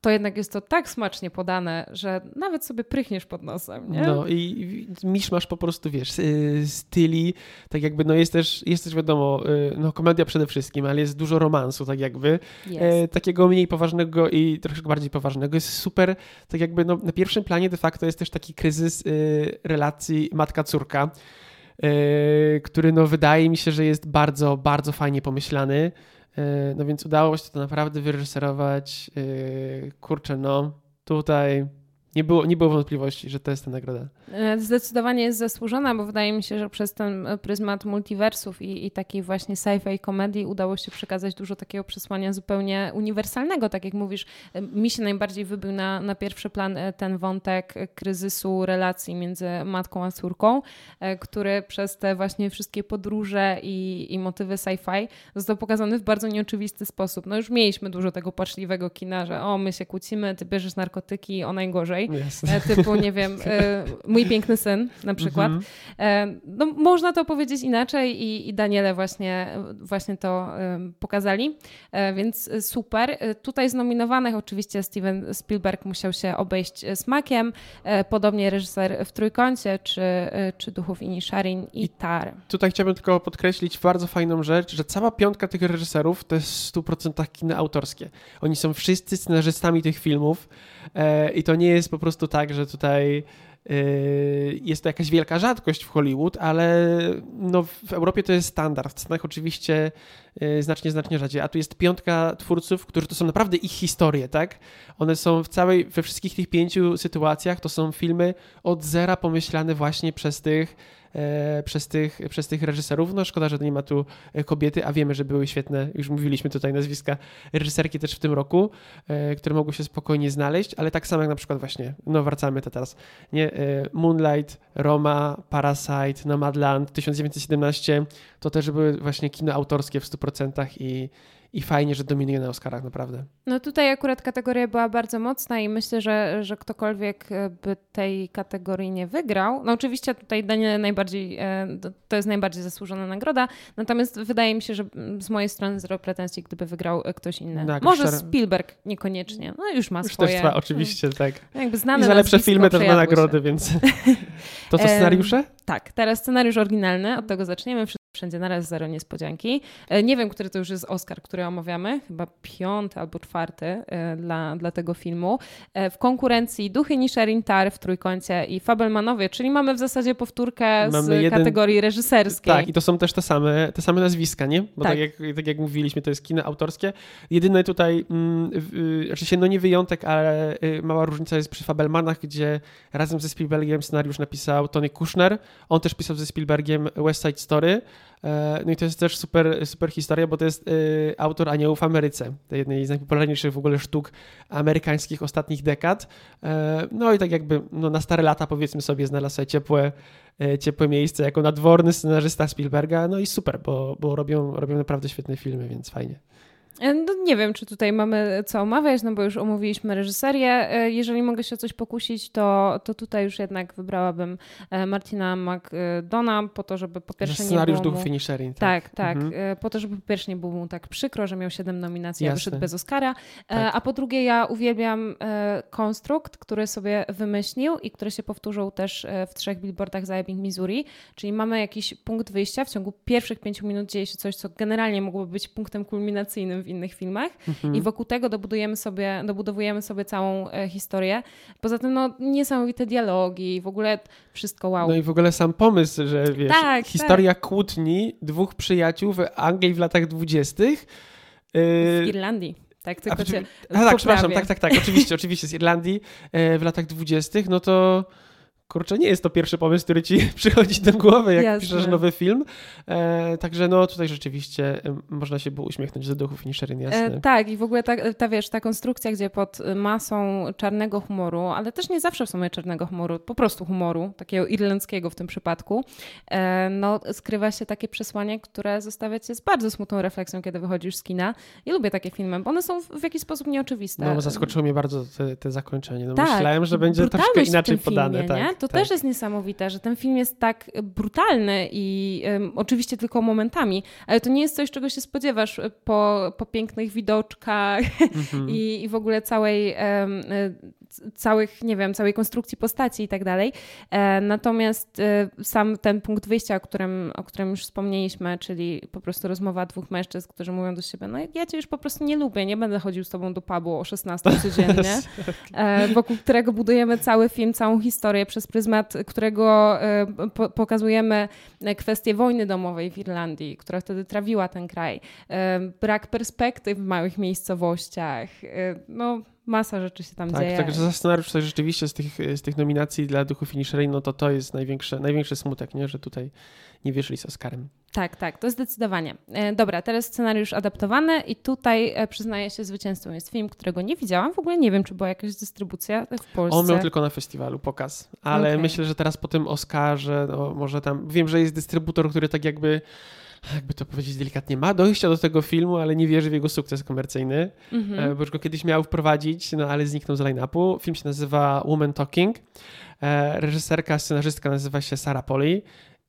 to jednak jest to tak smacznie podane, że nawet sobie prychniesz pod nosem, nie? No i misz masz po prostu, wiesz, y, styli, tak jakby, no jest też, jest też wiadomo, y, no komedia przede wszystkim, ale jest dużo romansu, tak jakby, e, takiego mniej poważnego i troszkę bardziej poważnego. Jest super, tak jakby, no na pierwszym planie de facto jest też taki kryzys y, relacji matka-córka, który no wydaje mi się, że jest bardzo, bardzo fajnie pomyślany. E, no więc udało się to naprawdę wyreżyserować. E, kurczę, no tutaj nie było, nie było wątpliwości, że to jest ta nagroda. E, zdecydowanie jest zasłużona, bo wydaje mi się, że przez ten pryzmat multiversów i, i takiej właśnie sci-fi komedii udało się przekazać dużo takiego przesłania zupełnie uniwersalnego. Tak jak mówisz, e, mi się najbardziej wybił na, na pierwszy plan e, ten wątek kryzysu relacji między matką a córką, który przez te właśnie wszystkie podróże i, i motywy sci-fi został pokazany w bardzo nieoczywisty sposób. No już mieliśmy dużo tego płaczliwego kina, że o, my się kłócimy, ty bierzesz narkotyki, o najgorzej dalej. Typu, nie wiem, e, Mój piękny syn na przykład. Mhm. E, no, można to powiedzieć inaczej i, i Daniele właśnie, właśnie to pokazali, więc super. Tutaj z nominowanych oczywiście Steven Spielberg musiał się obejść smakiem, podobnie reżyser w Trójkącie, czy, czy Duchów Inisharin i Tar. Tutaj chciałbym tylko podkreślić bardzo fajną rzecz, że cała piątka tych reżyserów to jest w 100% kino autorskie. Oni są wszyscy scenarzystami tych filmów e, i to nie jest po prostu tak, że tutaj y, jest to jakaś wielka rzadkość w Hollywood, ale no w Europie to jest standard. W Stanach oczywiście y, znacznie, znacznie rzadziej. A tu jest piątka twórców, którzy to są naprawdę ich historie, tak? One są w całej, we wszystkich tych pięciu sytuacjach, to są filmy od zera pomyślane właśnie przez tych przez tych, przez tych reżyserów. No szkoda, że nie ma tu e, kobiety, a wiemy, że były świetne, już mówiliśmy tutaj nazwiska reżyserki też w tym roku, e, które mogły się spokojnie znaleźć, ale tak samo jak na przykład właśnie, no wracamy to teraz, nie, Moonlight, Roma, Parasite, Nomadland, 1917, to też były właśnie kino autorskie w 100% i i fajnie, że dominuje na Oscarach, naprawdę. No tutaj akurat kategoria była bardzo mocna i myślę, że, że ktokolwiek e, by tej kategorii nie wygrał. No oczywiście tutaj Daniel najbardziej, e, to jest najbardziej zasłużona nagroda, natomiast wydaje mi się, że z mojej strony zero pretensji, gdyby wygrał e, ktoś inny. Tak, Może szczerze... Spielberg niekoniecznie, no już ma już swoje. Też trwa, oczywiście, tak. Jakby znane I za lepsze filmy też ma nagrody, więc... To co, scenariusze? tak, teraz scenariusz oryginalny, od tego zaczniemy. Wszędzie naraz zero niespodzianki. E, nie wiem, który to już jest Oscar, który omawiamy, chyba piąty albo czwarty e, dla, dla tego filmu. E, w konkurencji Duchy Nisherin Tar w trójkącie i Fabelmanowie, czyli mamy w zasadzie powtórkę mamy z jeden... kategorii reżyserskiej. Tak, i to są też te same, te same nazwiska, nie? Bo tak. tak, jak, tak jak mówiliśmy, to jest kino autorskie. Jedyne tutaj, mm, znaczy się, no nie wyjątek, ale y, mała różnica jest przy Fabelmanach, gdzie razem ze Spielbergiem scenariusz napisał Tony Kushner. On też pisał ze Spielbergiem West Side Story. E, no i to jest też super, super historia, bo to jest e, autor Aniołów w Ameryce, jednej z najpopularniejszych w ogóle sztuk amerykańskich ostatnich dekad. E, no i tak jakby no na stare lata powiedzmy sobie znalazł sobie ciepłe, ciepłe miejsce jako nadworny scenarzysta Spielberga, no i super, bo, bo robią, robią naprawdę świetne filmy, więc fajnie. E, no, nie wiem, czy tutaj mamy co omawiać, no bo już omówiliśmy reżyserię. E, jeżeli mogę się o coś pokusić, to, to tutaj już jednak wybrałabym e, Martina McDona po to, żeby po pierwsze Scenariusz nie było mu... Finisherin. Tak, tak. tak mhm. Po to, żeby po pierwsze nie było mu tak przykro, że miał siedem nominacji, a wyszedł bez Oscara. Tak. A po drugie ja uwielbiam konstrukt, który sobie wymyślił i który się powtórzył też w trzech billboardach za Ebbing, Missouri. Czyli mamy jakiś punkt wyjścia, w ciągu pierwszych pięciu minut dzieje się coś, co generalnie mogłoby być punktem kulminacyjnym w innych filmach mhm. i wokół tego dobudujemy sobie, dobudowujemy sobie całą e, historię. Poza tym no, niesamowite dialogi, w ogóle wszystko wow. No i w ogóle sam pomysł, że wiesz, tak, historia tak. kłótni dwóch przyjaciół w Anglii w latach dwudziestych. W Irlandii. Tak, tylko a, cię a, tak, przepraszam, tak, tak, tak, oczywiście, oczywiście z Irlandii e, w latach dwudziestych, no to kurczę, nie jest to pierwszy pomysł, który ci przychodzi do głowy, jak Jasne. piszesz nowy film. E, także no tutaj rzeczywiście e, można się było uśmiechnąć do duchów Finisherin, jasne. E, tak i w ogóle ta, ta, wiesz, ta konstrukcja, gdzie pod masą czarnego humoru, ale też nie zawsze w sumie czarnego humoru, po prostu humoru, takiego irlandzkiego w tym przypadku, e, no skrywa się takie przesłanie, które zostawia cię z bardzo smutną refleksją, kiedy wychodzisz z kina. I lubię takie filmy, bo one są w, w jakiś sposób nieoczywiste. No zaskoczyło mnie bardzo te, te zakończenie. No, tak, myślałem, że będzie troszkę inaczej podane. Filmie, tak. To tak. też jest niesamowite, że ten film jest tak brutalny i um, oczywiście tylko momentami, ale to nie jest coś, czego się spodziewasz po, po pięknych widoczkach mm-hmm. i, i w ogóle całej um, całych, nie wiem, całej konstrukcji postaci i tak dalej. E, natomiast e, sam ten punkt wyjścia, o którym, o którym już wspomnieliśmy, czyli po prostu rozmowa dwóch mężczyzn, którzy mówią do siebie, no ja cię już po prostu nie lubię, nie będę chodził z tobą do pubu o 16 codziennie, e, wokół którego budujemy cały film, całą historię przez pryzmat, którego po pokazujemy kwestię wojny domowej w Irlandii, która wtedy trawiła ten kraj, brak perspektyw w małych miejscowościach, no masa rzeczy się tam tak, dzieje. Także za scenariusz tutaj rzeczywiście z tych, z tych nominacji dla Duchu Finisherej, no to to jest największy, największy smutek, nie? że tutaj nie wyszli z Oscarem. Tak, tak, to zdecydowanie. E, dobra, teraz scenariusz adaptowany i tutaj e, przyznaję się zwycięzcą jest film, którego nie widziałam. W ogóle nie wiem, czy była jakaś dystrybucja w Polsce. On miał tylko na festiwalu pokaz, ale okay. myślę, że teraz po tym Oscarze, no może tam, wiem, że jest dystrybutor, który tak jakby jakby to powiedzieć delikatnie, ma dojścia do tego filmu, ale nie wierzy w jego sukces komercyjny, mm-hmm. bo już go kiedyś miał wprowadzić, no ale zniknął z line-upu. Film się nazywa Woman Talking. E, reżyserka, scenarzystka nazywa się Sarah Polly.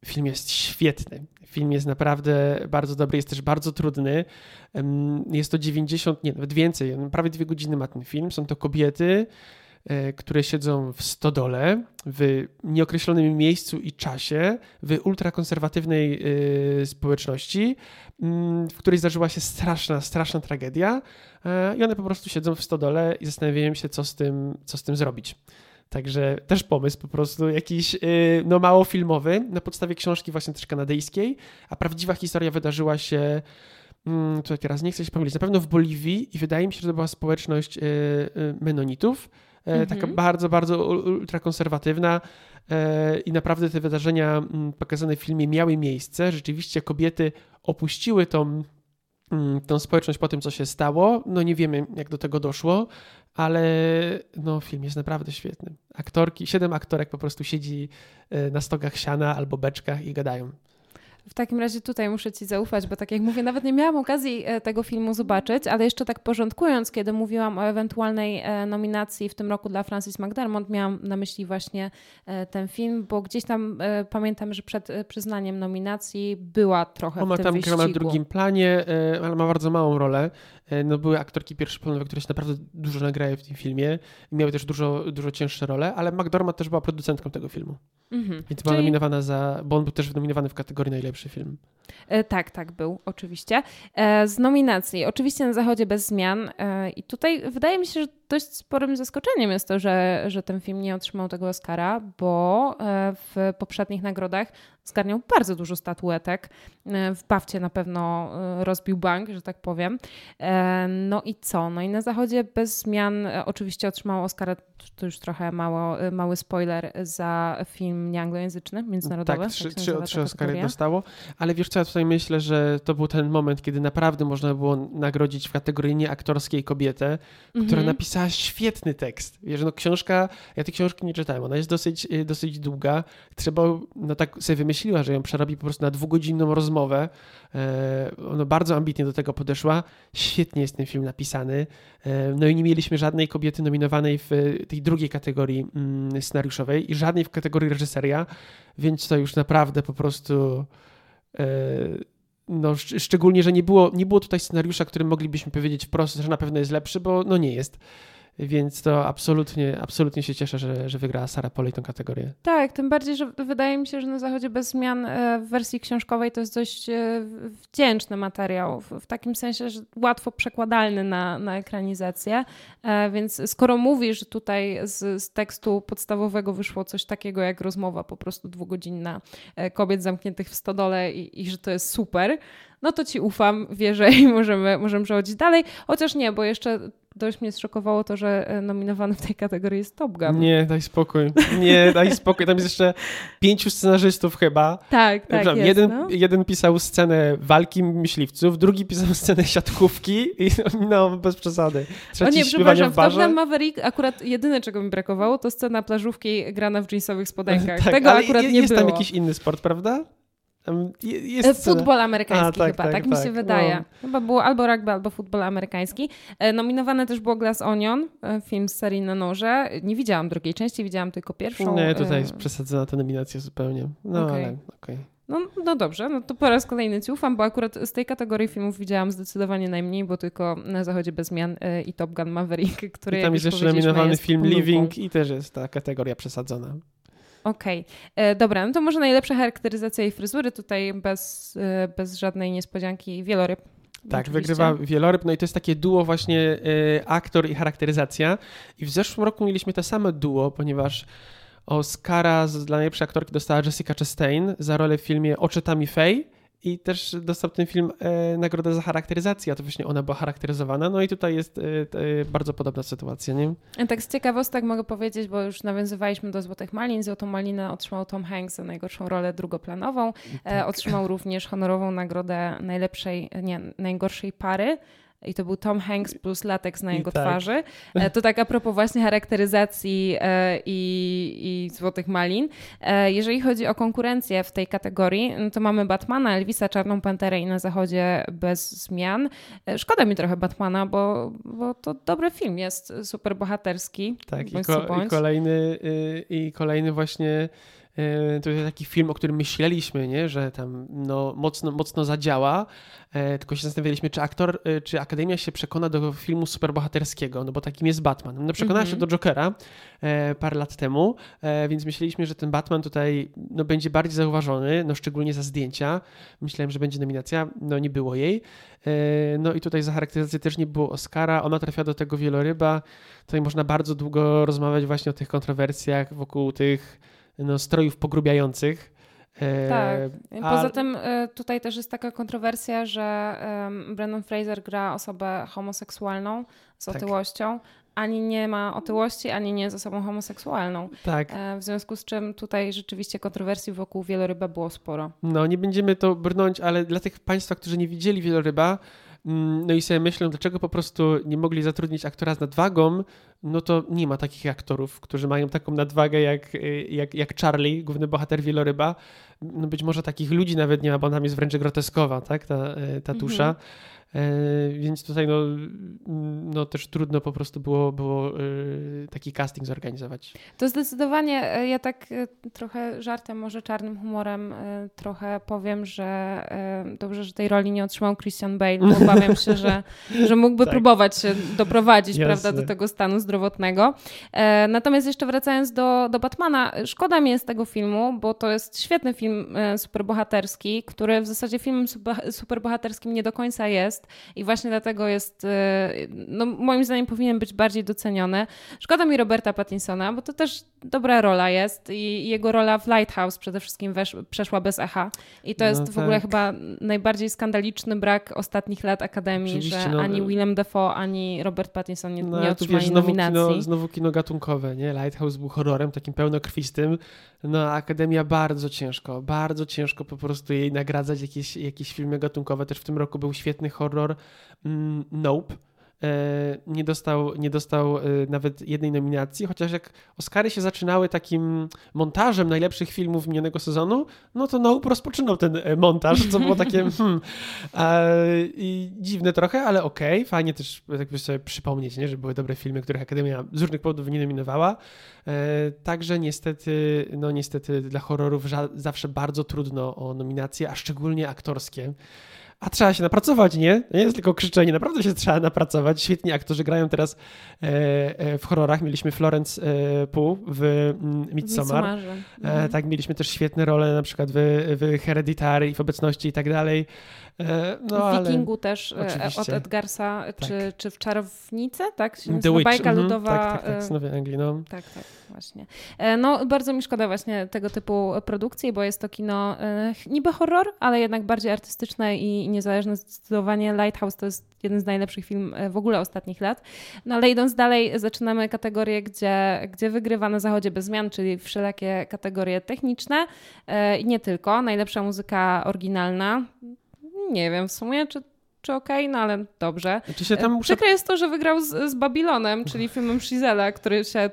Film jest świetny. Film jest naprawdę bardzo dobry, jest też bardzo trudny. Jest to 90, nie, nawet więcej, prawie dwie godziny ma ten film. Są to kobiety, które siedzą w stodole, w nieokreślonym miejscu i czasie, w ultrakonserwatywnej e, społeczności, mm, w której zdarzyła się straszna, straszna tragedia e, i one po prostu siedzą w stodole i zastanawiają się, co z tym, co z tym zrobić. Także też pomysł po prostu jakiś no mało filmowy, na podstawie książki właśnie też kanadyjskiej, a prawdziwa historia wydarzyła się mm, tutaj teraz nie chcę się pomylić, na pewno w Boliwii i wydaje mi się, że to była społeczność yy, yy, menonitów, mhm. taka bardzo, bardzo ultrakonserwatywna i naprawdę te wydarzenia mm, pokazane w filmie miały miejsce. Rzeczywiście kobiety opuściły tą Mm, tą społeczność po tym, co się stało. No nie wiemy, jak do tego doszło, ale no, film jest naprawdę świetny. Aktorki, siedem aktorek po prostu siedzi e, na stogach siana albo beczkach i gadają. W takim razie tutaj muszę Ci zaufać, bo tak jak mówię, nawet nie miałam okazji e, tego filmu zobaczyć, ale jeszcze tak porządkując, kiedy mówiłam o ewentualnej e, nominacji w tym roku dla Francis McDermott, miałam na myśli właśnie e, ten film, bo gdzieś tam pamiętam, że przed przyznaniem nominacji była trochę Ona w tym tam wyścigu. gra na drugim planie, ale ma bardzo małą rolę. No były aktorki pierwszoplanowe, które się naprawdę dużo nagrały w tym filmie. Miały też dużo, dużo cięższe role, ale McDormand też była producentką tego filmu. Mhm. Więc była Czyli... nominowana za, bo on był też nominowany w kategorii najlepszy film. E, tak, tak, był, oczywiście. E, z nominacji, oczywiście na zachodzie bez zmian. E, I tutaj wydaje mi się, że dość sporym zaskoczeniem jest to, że, że ten film nie otrzymał tego Oscara, bo w poprzednich nagrodach zgarniał bardzo dużo statuetek. W Bawcie na pewno rozbił bank, że tak powiem. No i co? No i na zachodzie bez zmian oczywiście otrzymał Oscara, to już trochę mało, mały spoiler, za film nieanglojęzyczny, międzynarodowy. Tak, trzy, trzy, trzy Oscary dostało, ale wiesz ja tutaj myślę, że to był ten moment, kiedy naprawdę można było nagrodzić w kategorii nieaktorskiej kobietę, która mhm. napisała świetny tekst. Wiesz, no książka, ja tej książki nie czytałem, ona jest dosyć, y, dosyć długa. Trzeba, no tak sobie wymyśliła, że ją przerobi po prostu na dwugodzinną rozmowę. E, ona bardzo ambitnie do tego podeszła. Świetnie jest ten film napisany. E, no i nie mieliśmy żadnej kobiety nominowanej w tej drugiej kategorii mm, scenariuszowej i żadnej w kategorii reżyseria, więc to już naprawdę po prostu no, szczególnie, że nie było, nie było tutaj scenariusza, którym moglibyśmy powiedzieć wprost, że na pewno jest lepszy, bo no nie jest. Więc to absolutnie, absolutnie się cieszę, że, że wygrała Sara Polej tę kategorię. Tak, tym bardziej, że wydaje mi się, że na Zachodzie bez zmian e, w wersji książkowej to jest dość e, wdzięczny materiał, w, takim sensie, że łatwo przekładalny na, na ekranizację. E, więc skoro mówisz, że tutaj z, z tekstu podstawowego wyszło coś takiego jak rozmowa po prostu dwugodzinna kobiet zamkniętych w stodole i, i że to jest super, no to ci ufam, wierzę i możemy, możemy przechodzić dalej. Chociaż nie, bo jeszcze dość mnie zszokowało to, że e, nominowany w tej kategorii jest Top Gun. Nie, daj spokój. Nie, daj spokój. Tam jest jeszcze pięciu scenarzystów chyba. Tak, tak jest, jeden, no. jeden pisał scenę walki myśliwców, drugi pisał scenę siatkówki i no, bez przesady. Trzeci o nie, przepraszam, w, w Top Gun Maverick akurat jedyne, czego mi brakowało, to scena plażówki grana w jeansowych spodenkach. tak, Tego akurat nie jest było. Jest tam jakiś inny sport, prawda? Jest e, futbol amerykański A, tak, chyba, tak, tak, mi się tak. wydaje. No. Chyba było albo rugby, albo futbol amerykański. E, nominowane też było Glass Onion, e, film z serii na noże. Nie widziałam drugiej części, widziałam tylko pierwszą. Nie, tutaj jest przesadzona ta nominacja zupełnie. No okay. ale okej. Okay. No, no dobrze, no to po raz kolejny ci ufam, bo akurat z tej kategorii filmów widziałam zdecydowanie najmniej, bo tylko na Zachodzie bez zmian i Top Gun Maverick, który I tam jest jeszcze nominowany film Living i też jest ta kategoria przesadzona. Okej, okay. E, dobra, no to może najlepsza charakteryzacja jej fryzury, tutaj bez, e, bez żadnej niespodzianki, wieloryb. Tak, oczywiście. wygrywa wieloryb, no i to jest takie duo właśnie y, aktor i charakteryzacja. I w zeszłym roku mieliśmy to samo duo, ponieważ Oscara dla najlepszej aktorki dostała Jessica Chastain za rolę w filmie Oczytami Faye i też dostał ten film e, nagrodę za charakteryzację, a to właśnie ona była charakteryzowana. No i tutaj jest e, e, bardzo podobna sytuacja, nie? Tak z ciekawostek mogę powiedzieć, bo już nawiązywaliśmy do Złotych Malin. Złotą Malinę otrzymał Tom Hanks za najgorszą rolę drugoplanową. E, tak. Otrzymał również honorową nagrodę najlepszej, nie, najgorszej pary i to był Tom Hanks plus lateks na jego tak. twarzy. E, to tak a propos właśnie charakteryzacji e, i, i Złotych Malin. E, jeżeli chodzi o konkurencję w tej kategorii, no to mamy Batmana, Elvisa, Czarną Panterę i na zachodzie bez zmian. Szkoda mi trochę Batmana, bo, bo to dobry film jest, super bohaterski. Tak, i, ko i, kolejny, y, i kolejny właśnie to jest taki film, o którym myśleliśmy, nie? że tam no, mocno, mocno zadziała, e, tylko się zastanawialiśmy, czy aktor, e, czy Akademia się przekona do filmu superbohaterskiego, no bo takim jest Batman. No przekonała się mhm. do Jokera parę lat temu, więc myśleliśmy, że ten Batman tutaj no, będzie bardziej zauważony, no szczególnie za zdjęcia. Myślałem, że będzie nominacja, no nie było jej. No i tutaj za charakteryzację też nie było Oscara. Ona trafia do tego wieloryba. Tutaj można bardzo długo rozmawiać właśnie o tych kontrowersjach wokół tych no, strojów pogrubiających. E, tak. Poza A... tym e, tutaj też jest taka kontrowersja, że Brandon Fraser gra osobę homoseksualną z tak. otyłością. Ani nie ma otyłości, ani nie jest osobą homoseksualną. Tak. E, w związku z czym tutaj rzeczywiście kontrowersji wokół wieloryba było sporo. No, nie będziemy to brnąć, ale dla tych Państwa, którzy nie widzieli wieloryba, no i sobie myślą, dlaczego po prostu nie mogli zatrudnić aktora z nadwagą, no to nie ma takich aktorów, którzy mają taką nadwagę jak, jak, jak Charlie, główny bohater Wieloryba. No być może takich ludzi nawet nie ma, bo tam jest wręcz groteskowa, tak, ta, e, ta tusza. Mhm. E, więc tutaj no, no też trudno po prostu było, było e, taki casting zorganizować. To zdecydowanie, e, ja tak trochę żartem, może czarnym humorem trochę powiem, że dobrze, że tej roli nie otrzymał Christian Bale, bo obawiam się, że, że mógłby tak. próbować się doprowadzić prawda, do tego stanu zdrowotnego. Natomiast jeszcze wracając do, do Batmana, szkoda mi jest tego filmu, bo to jest świetny film superbohaterski, który w zasadzie filmem superbohaterskim nie do końca jest, i właśnie dlatego jest, e, no moim zdaniem powinien być bardziej doceniony. Szkoda mi Roberta Pattinsona, bo to też dobra rola jest i jego rola w Lighthouse przede wszystkim wesz, przeszła bez echa i to jest no w ogóle tak. chyba najbardziej skandaliczny brak ostatnich lat Akademii, Oczywiście, że no, ani Willem Dafoe, ani Robert Pattinson nie, no, nie otrzymali wiesz, znowu nominacji. Kino, znowu kino gatunkowe, nie? Lighthouse był horrorem takim pełnokrwistym, no Akademia bardzo ciężko, bardzo ciężko po prostu jej nagradzać jakieś, jakieś filmy gatunkowe. Też w tym roku był świetny horror mm, Nope nie dostał, nie dostał e, nawet jednej nominacji, chociaż jak Oscary się zaczynały takim montażem najlepszych filmów minionego sezonu, no to Nope rozpoczynał ten e, montaż, co było takie hmm, i dziwne trochę, ale okej, okay. fajnie też jakby sobie przypomnieć, nie, że były dobre filmy, których Akademia z różnych powodów nie nominowała. Także niestety, no niestety dla horrorów zawsze bardzo trudno o nominacje, a szczególnie aktorskie a trzeba się napracować, nie? Nie jest tylko krzyczenie, naprawdę się trzeba napracować. Świetni aktorzy grają teraz e, e, w horrorach. Mieliśmy Florence e, Pugh w mm, Midsommar. Mhm. Tak, mieliśmy też świetne role na przykład w, w Hereditary w obecności i tak dalej. E, no, w Wikingu też e, oczywiście. od Edgarsa, tak. czy, czy w Czarownicy, tak? The Witch. Bajka mhm. ludowa. Tak, tak, tak, z Nowej Anglii, no. Tak, tak, właśnie. No, bardzo mi szkoda właśnie tego typu produkcji, bo jest to kino niby horror, ale jednak bardziej artystyczne i niezależne. Zdecydowanie Lighthouse to jest jeden z najlepszych film w ogóle ostatnich lat. No ale idąc dalej, zaczynamy kategorię, gdzie, gdzie wygrywa na zachodzie bez zmian, czyli wszelakie kategorie techniczne i nie tylko. Najlepsza muzyka oryginalna, nie wiem w sumie, czy, czy okej, okay, no ale dobrze. Znaczy się tam muszę... Przykre jest to, że wygrał z, z Babilonem, czyli filmem Shizela, który się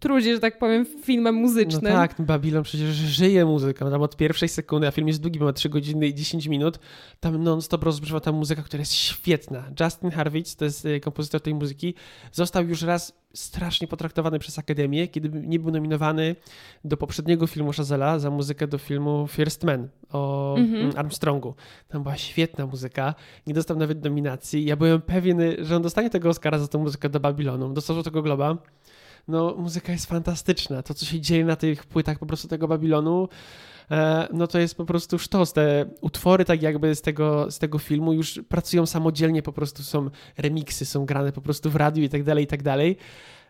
trudzi, że tak powiem, filmem muzycznym. No tak, Babylon przecież żyje muzyką, tam od pierwszej sekundy, a film jest długi, ma 3 godziny i 10 minut, tam non-stop rozbrzmiewa ta muzyka, która jest świetna. Justin Harwitz, to jest e, kompozytor tej muzyki, został już raz strasznie potraktowany przez Akademię, kiedy nie był nominowany do poprzedniego filmu Chazela za muzykę do filmu First Man o mm -hmm. Armstrongu. Tam była świetna muzyka, nie dostał nawet nominacji. Ja byłem pewien, że on dostanie tego Oscara za tę muzykę do Babylonu. Dostał tego Globa no muzyka jest fantastyczna. To, co się dzieje na tych płytach po prostu tego Babilonu, e, no to jest po prostu sztos. Te utwory tak jakby z tego, z tego filmu już pracują samodzielnie, po prostu są remiksy, są grane po prostu w radiu i tak dalej, i tak dalej.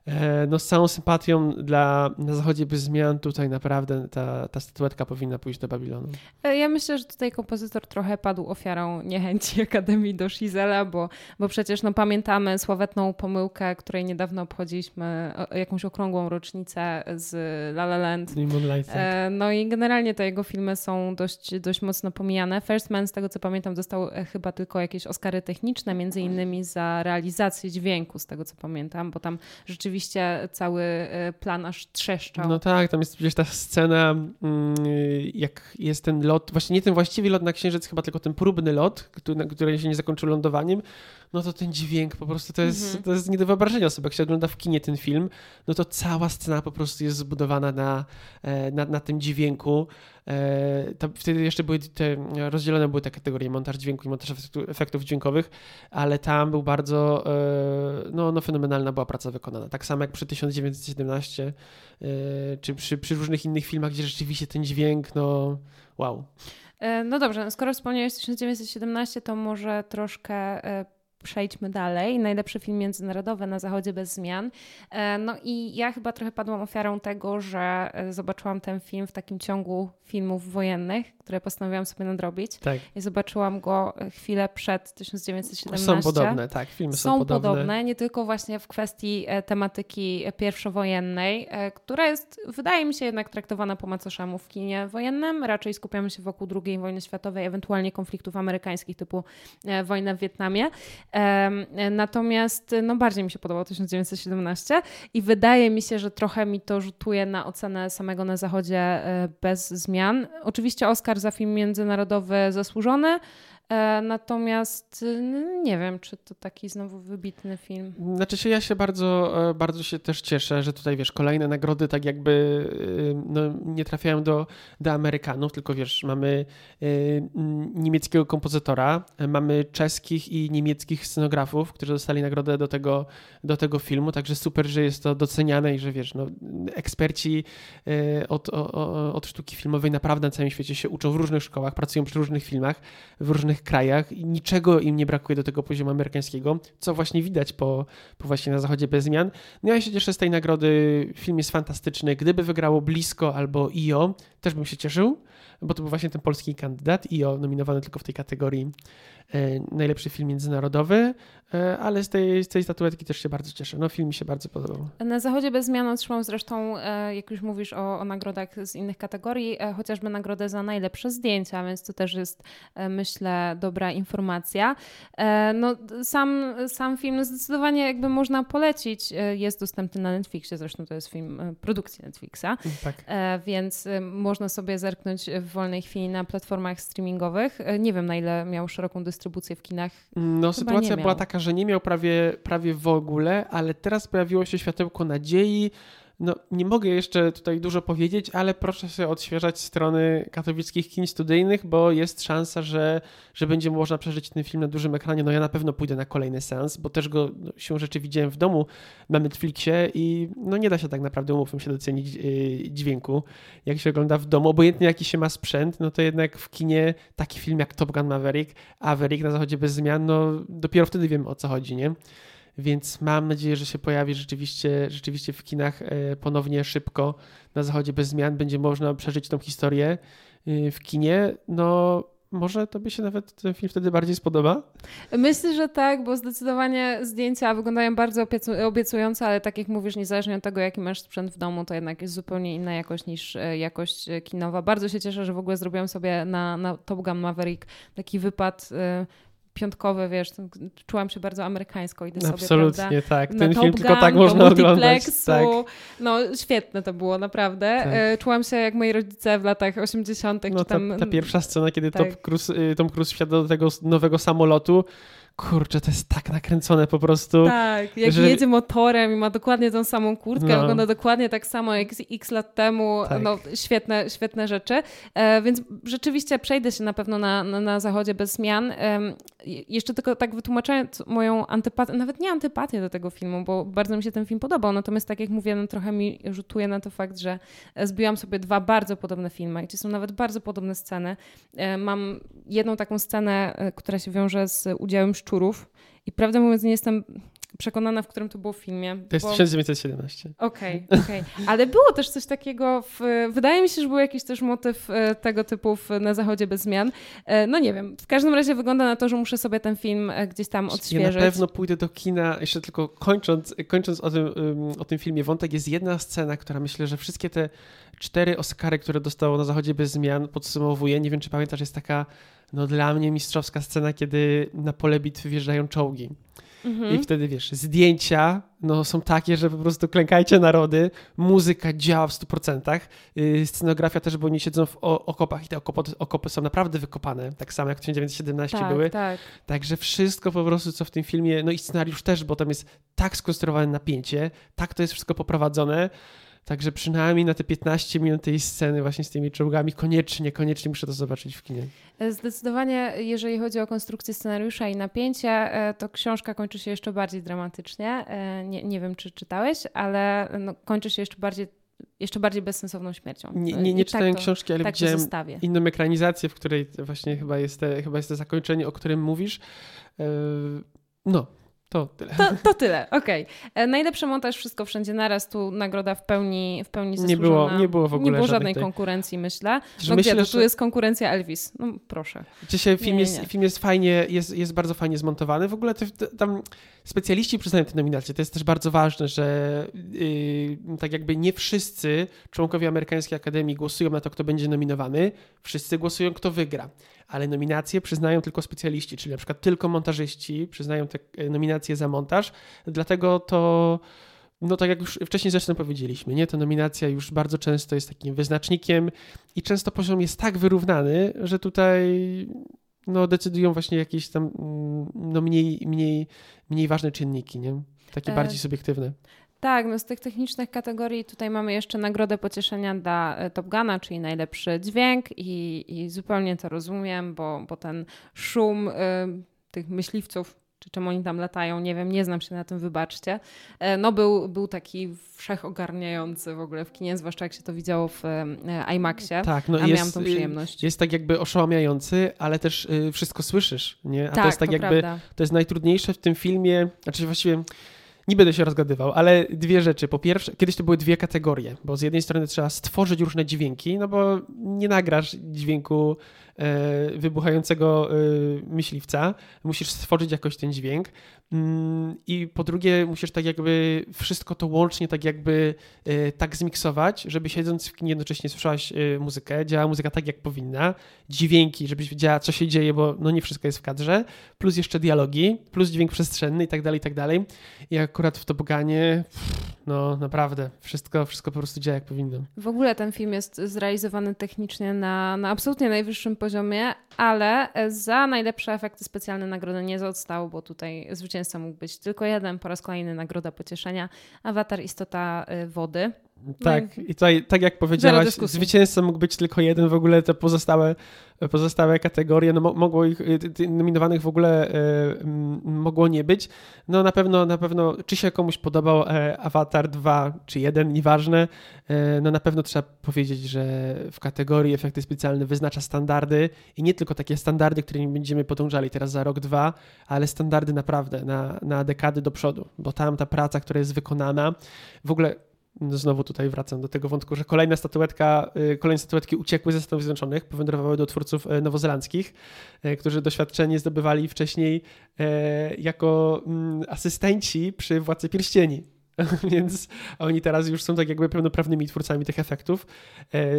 E, no z całą sympatią dla na zachodzie bez zmian tutaj naprawdę ta, ta statuetka powinna pójść do Babilonu. E, ja myślę, że tutaj kompozytor trochę padł ofiarą niechęci Akademii do Shizela, bo, bo przecież no, pamiętamy sławetną pomyłkę, której niedawno obchodziliśmy jakąś okrągłą rocznicę z La La Land. Moonlight, tak. E, no i generalnie te jego filmy są dość, dość mocno pomijane. First Man, z tego co pamiętam, dostał chyba tylko jakieś Oscary techniczne, między innymi za realizację dźwięku, z tego co pamiętam, bo tam rzeczywiście rzeczywiście cały plan aż trzeszczał. No tak, tam jest przecież ta scena, mm, jak jest ten lot, właśnie nie ten właściwy lot na Księżyc, chyba tylko ten próbny lot, który, który się nie zakończył lądowaniem, no to ten dźwięk po prostu to jest, mhm. to jest nie do wyobrażenia sobie. Jak się ogląda w kinie ten film, no to cała scena po prostu jest zbudowana na, e, na, na tym dźwięku. E, to wtedy jeszcze były te, rozdzielone były te kategorie montaż dźwięku i montaż efektów dźwiękowych, ale tam był bardzo, e, no, no fenomenalna była praca wykonana. Tak samo jak przy 1917, czy przy, przy różnych innych filmach, gdzie rzeczywiście ten dźwięk, no wow. No dobrze, skoro wspomniałeś 1917, to może troszkę przejdźmy dalej. Najlepszy film międzynarodowy na zachodzie bez zmian. E, no i ja chyba trochę padłam ofiarą tego, że e, zobaczyłam ten film w takim ciągu filmów wojennych, które postanowiłam sobie nadrobić. Tak. I zobaczyłam go e, chwilę przed 1917. Są podobne, tak, filmy są, są podobne. podobne. nie tylko właśnie w kwestii tematyki pierwszowojennej, która jest, wydaje mi się, jednak traktowana po macoszemu w kinie wojennym. Raczej skupiamy się wokół II wojny światowej, ewentualnie konfliktów amerykańskich typu wojna w Wietnamie. Natomiast no, bardziej mi się podobał 1917 i wydaje mi się, że trochę mi to rzutuje na ocenę samego na zachodzie e, bez zmian. Oczywiście Oscar za film międzynarodowy zasłużony, natomiast y, nie wiem, czy to taki znowu wybitny film. Znaczy się, ja się bardzo, e, bardzo się też cieszę, że tutaj wiesz, kolejne nagrody tak jakby y, no, nie trafiają do, do Amerykanów, tylko wiesz, mamy y, niemieckiego kompozytora, mamy czeskich i niemieckich scenografów, którzy dostali nagrodę do tego, do tego filmu, także super, że jest to doceniane i że wiesz, no, eksperci od, od sztuki filmowej naprawdę na całym świecie się uczą w różnych szkołach, pracują przy różnych filmach, w różnych innych krajach i niczego im nie brakuje do tego poziomu amerykańskiego, co właśnie widać po, po właśnie na zachodzie bez zmian. No ja się cieszę z tej nagrody, film jest fantastyczny. Gdyby wygrało Blisko albo IO, też bym się cieszył, bo to był właśnie ten polski kandydat, IO nominowany tylko w tej kategorii E, najlepszy film międzynarodowy, e, ale z tej, z tej statuetki też się bardzo cieszę. No film mi się bardzo podobał. Na Zachodzie bez zmian otrzymał zresztą, e, jak już mówisz o, o nagrodach z innych kategorii, chociażby nagrodę za najlepsze zdjęcia, więc to też jest, myślę, dobra informacja. No, sam, sam film zdecydowanie jakby można polecić. Jest dostępny na Netflixie, zresztą to jest film produkcji Netflixa, tak. więc można sobie zerknąć w wolnej chwili na platformach streamingowych. Nie wiem, na ile miał szeroką dystrybucję w kinach. No, sytuacja była taka, że nie miał prawie, prawie w ogóle, ale teraz pojawiło się światełko nadziei. No, nie mogę jeszcze tutaj dużo powiedzieć, ale proszę się odświeżać strony katowickich kin studyjnych, bo jest szansa, że, że będzie można przeżyć ten film na dużym ekranie. No ja na pewno pójdę na kolejny seans, bo też go no, się rzeczy widziałem w domu na Netflixie i no nie da się tak naprawdę, umówmy się, docenić yy, dźwięku, jak się ogląda w domu. Obojętnie jaki się ma sprzęt, no to jednak w kinie taki film jak Top Gun Maverick, Maverick na zachodzie bez zmian, no dopiero wtedy wiemy o co chodzi, nie? Więc mam nadzieję, że się pojawi rzeczywiście, rzeczywiście w kinach e, ponownie szybko na zachodzie bez zmian. Będzie można przeżyć tą historię e, w kinie. No, może tobie się nawet ten film wtedy bardziej spodoba? Myślę, że tak, bo zdecydowanie zdjęcia wyglądają bardzo obiecująco, ale tak jak mówisz, niezależnie od tego, jaki masz sprzęt w domu, to jednak jest zupełnie inna jakość niż e, jakość kinowa. Bardzo się cieszę, że w ogóle zrobiłam sobie na, na Top Gun Maverick taki wypad piątkowe, wiesz, czułam się bardzo amerykańsko, idę sobie, Absolutnie, tak. Ten film tylko tak można oglądać. Tak. No świetne to było, naprawdę. Tak. E, czułam się jak moi rodzice w latach 80 no, ta, ta, pierwsza scena, kiedy tak. Tom, Cruise, y, Tom Cruise wsiada do tego nowego samolotu, kurczę, to jest tak nakręcone po prostu. Tak, jak że... jedzie motorem i ma dokładnie tą samą kurtkę, no. wygląda dokładnie tak samo jak x lat temu. Tak. No, świetne, świetne rzeczy. E, więc rzeczywiście przejdę się na pewno na, na, na zachodzie bez zmian. E, jeszcze tylko tak wytłumaczając moją antypatię, nawet nie antypatię do tego filmu, bo bardzo mi się ten film podobał, natomiast tak jak mówię, no, trochę mi rzutuje na to fakt, że zbiłam sobie dwa bardzo podobne filmy, gdzie są nawet bardzo podobne sceny. E, mam jedną taką scenę, e, która się wiąże z udziałem szczurów. I prawdę mówiąc, nie jestem przekonana, w którym to było filmie. To jest bo... 1917. Okej, okay, okej. Okay. Ale było też coś takiego, w... wydaje mi się, że był jakiś też motyw e, tego typu w, na Zachodzie bez zmian. E, no nie wiem, w każdym razie wygląda na to, że muszę sobie ten film e, gdzieś tam odświeżyć. Ja na pewno pójdę do kina, jeszcze tylko kończąc, kończąc o, tym, o tym filmie Wątek, jest jedna scena, która myślę, że wszystkie te cztery Oscary, które dostało na Zachodzie bez zmian podsumowuje. Nie wiem, czy pamiętasz, jest taka no dla mnie mistrzowska scena, kiedy na pole bitwy wjeżdżają czołgi. Mhm. I wtedy wiesz, zdjęcia no, są takie, że po prostu klękajcie narody, muzyka działa w 100%, yy, scenografia też, bo oni siedzą w okopach i te okopy, okopy są naprawdę wykopane, tak samo jak w 1917 tak, były. Tak. Także wszystko po prostu, co w tym filmie, no i scenariusz też, bo tam jest tak skonstruowane napięcie, tak to jest wszystko poprowadzone, Także przynajmniej na te 15 minut tej sceny właśnie z tymi czołgami koniecznie, koniecznie muszę to zobaczyć w kinie. Zdecydowanie, jeżeli chodzi o konstrukcję scenariusza i napięcie, e, to książka kończy się jeszcze bardziej dramatycznie. E, nie, nie wiem, czy czytałeś, ale no, kończy się jeszcze bardziej jeszcze bardziej bezsensowną śmiercią. Nie, nie, nie czytałem tak to, książki, ale tak widziałem inną ekranizację, w której właśnie chyba jest, te, chyba jest to zakończenie, o którym mówisz. E, no, to tyle. To, to tyle, okej. Okay. E, najlepszy montaż, wszystko wszędzie naraz, tu nagroda w pełni, w pełni zasłużona. Nie było, nie było w ogóle Nie było żadnej tej... konkurencji, myślę. No myślę, gdzie, tu jest konkurencja Elvis. No proszę. Dzisiaj film, nie, jest, nie. film jest fajnie, jest, jest bardzo fajnie zmontowany. W ogóle te, tam specjaliści przyznają te nominacje. To jest też bardzo ważne, że yy, tak jakby nie wszyscy członkowie Amerykańskiej Akademii głosują na to, kto będzie nominowany. Wszyscy głosują, kto wygra ale nominacje przyznają tylko specjaliści, czyli na przykład tylko montażyści przyznają te e, nominacje za montaż, dlatego to no tak jak już wcześniej zresztą powiedzieliśmy, nie? Ta nominacja już bardzo często jest takim wyznacznikiem i często poziom jest tak wyrównany, że tutaj no, decydują właśnie jakieś tam mm, no, mniej, mniej, mniej ważne czynniki, nie? Takie e, bardziej subiektywne. Tak, no z tych technicznych kategorii tutaj mamy jeszcze nagrodę pocieszenia dla e, Top Guna, czyli najlepszy dźwięk i, i zupełnie to rozumiem, bo, bo ten szum y, tych myśliwców, czy czemu oni tam latają, nie wiem, nie znam się na tym, wybaczcie, e, no był, był taki wszechogarniający w ogóle w kinie, zwłaszcza jak się to widziało w IMAXie, tak, no a jest, miałam tą przyjemność. Jest tak jakby oszałamiający, ale też y, wszystko słyszysz, nie? A tak, to jest tak to jakby, prawda. to jest najtrudniejsze w tym filmie, znaczy właściwie nie będę się rozgadywał, ale dwie rzeczy. Po pierwsze, kiedyś to były dwie kategorie, bo z jednej strony trzeba stworzyć różne dźwięki, no bo nie nagrasz dźwięku wybuchającego e, myśliwca, musisz stworzyć jakoś ten dźwięk. Mm, I po drugie, musisz tak jakby wszystko to łącznie tak jakby e, tak zmiksować, żeby siedząc w kinie jednocześnie słyszałaś e, muzykę, działa muzyka tak jak powinna, dźwięki, żebyś wiedziała co się dzieje, bo no nie wszystko jest w kadrze, plus jeszcze dialogi, plus dźwięk przestrzenny i tak dalej, i tak dalej. I akurat w to boganie, no naprawdę, wszystko, wszystko po prostu działa jak powinno. W ogóle ten film jest zrealizowany technicznie na, na absolutnie najwyższym poziomie, ale za najlepsze efekty specjalne nagrody nie został, bo tutaj zwycięzca mógł być tylko jeden, po raz kolejny nagroda pocieszenia, Awatar Istota y, Wody. Tak, no i tutaj, tak jak powiedziałaś, zwycięzca mógł być tylko jeden, w ogóle te pozostałe, pozostałe kategorie, no mogło ich, y, nominowanych w ogóle y, mogło nie być. No na pewno, na pewno, czy się komuś podobał e, Avatar 2 czy 1, nieważne, e, no na pewno trzeba powiedzieć, że w kategorii efekty specjalne wyznacza standardy i nie tylko takie standardy, którymi będziemy podążali teraz za rok, dwa, ale standardy naprawdę na, na dekady do przodu, bo tam ta praca, która jest wykonana, w ogóle znowu tutaj wracam do tego wątku, że kolejna statuetka, y, kolejne statuetki uciekły ze Stanów Zjednoczonych, powędrowały do twórców y, nowozelandzkich, y, którzy doświadczenie zdobywali wcześniej jako mm, asystenci przy Władcy Pierścieni. Więc oni teraz już są tak jakby pełnoprawnymi twórcami tych efektów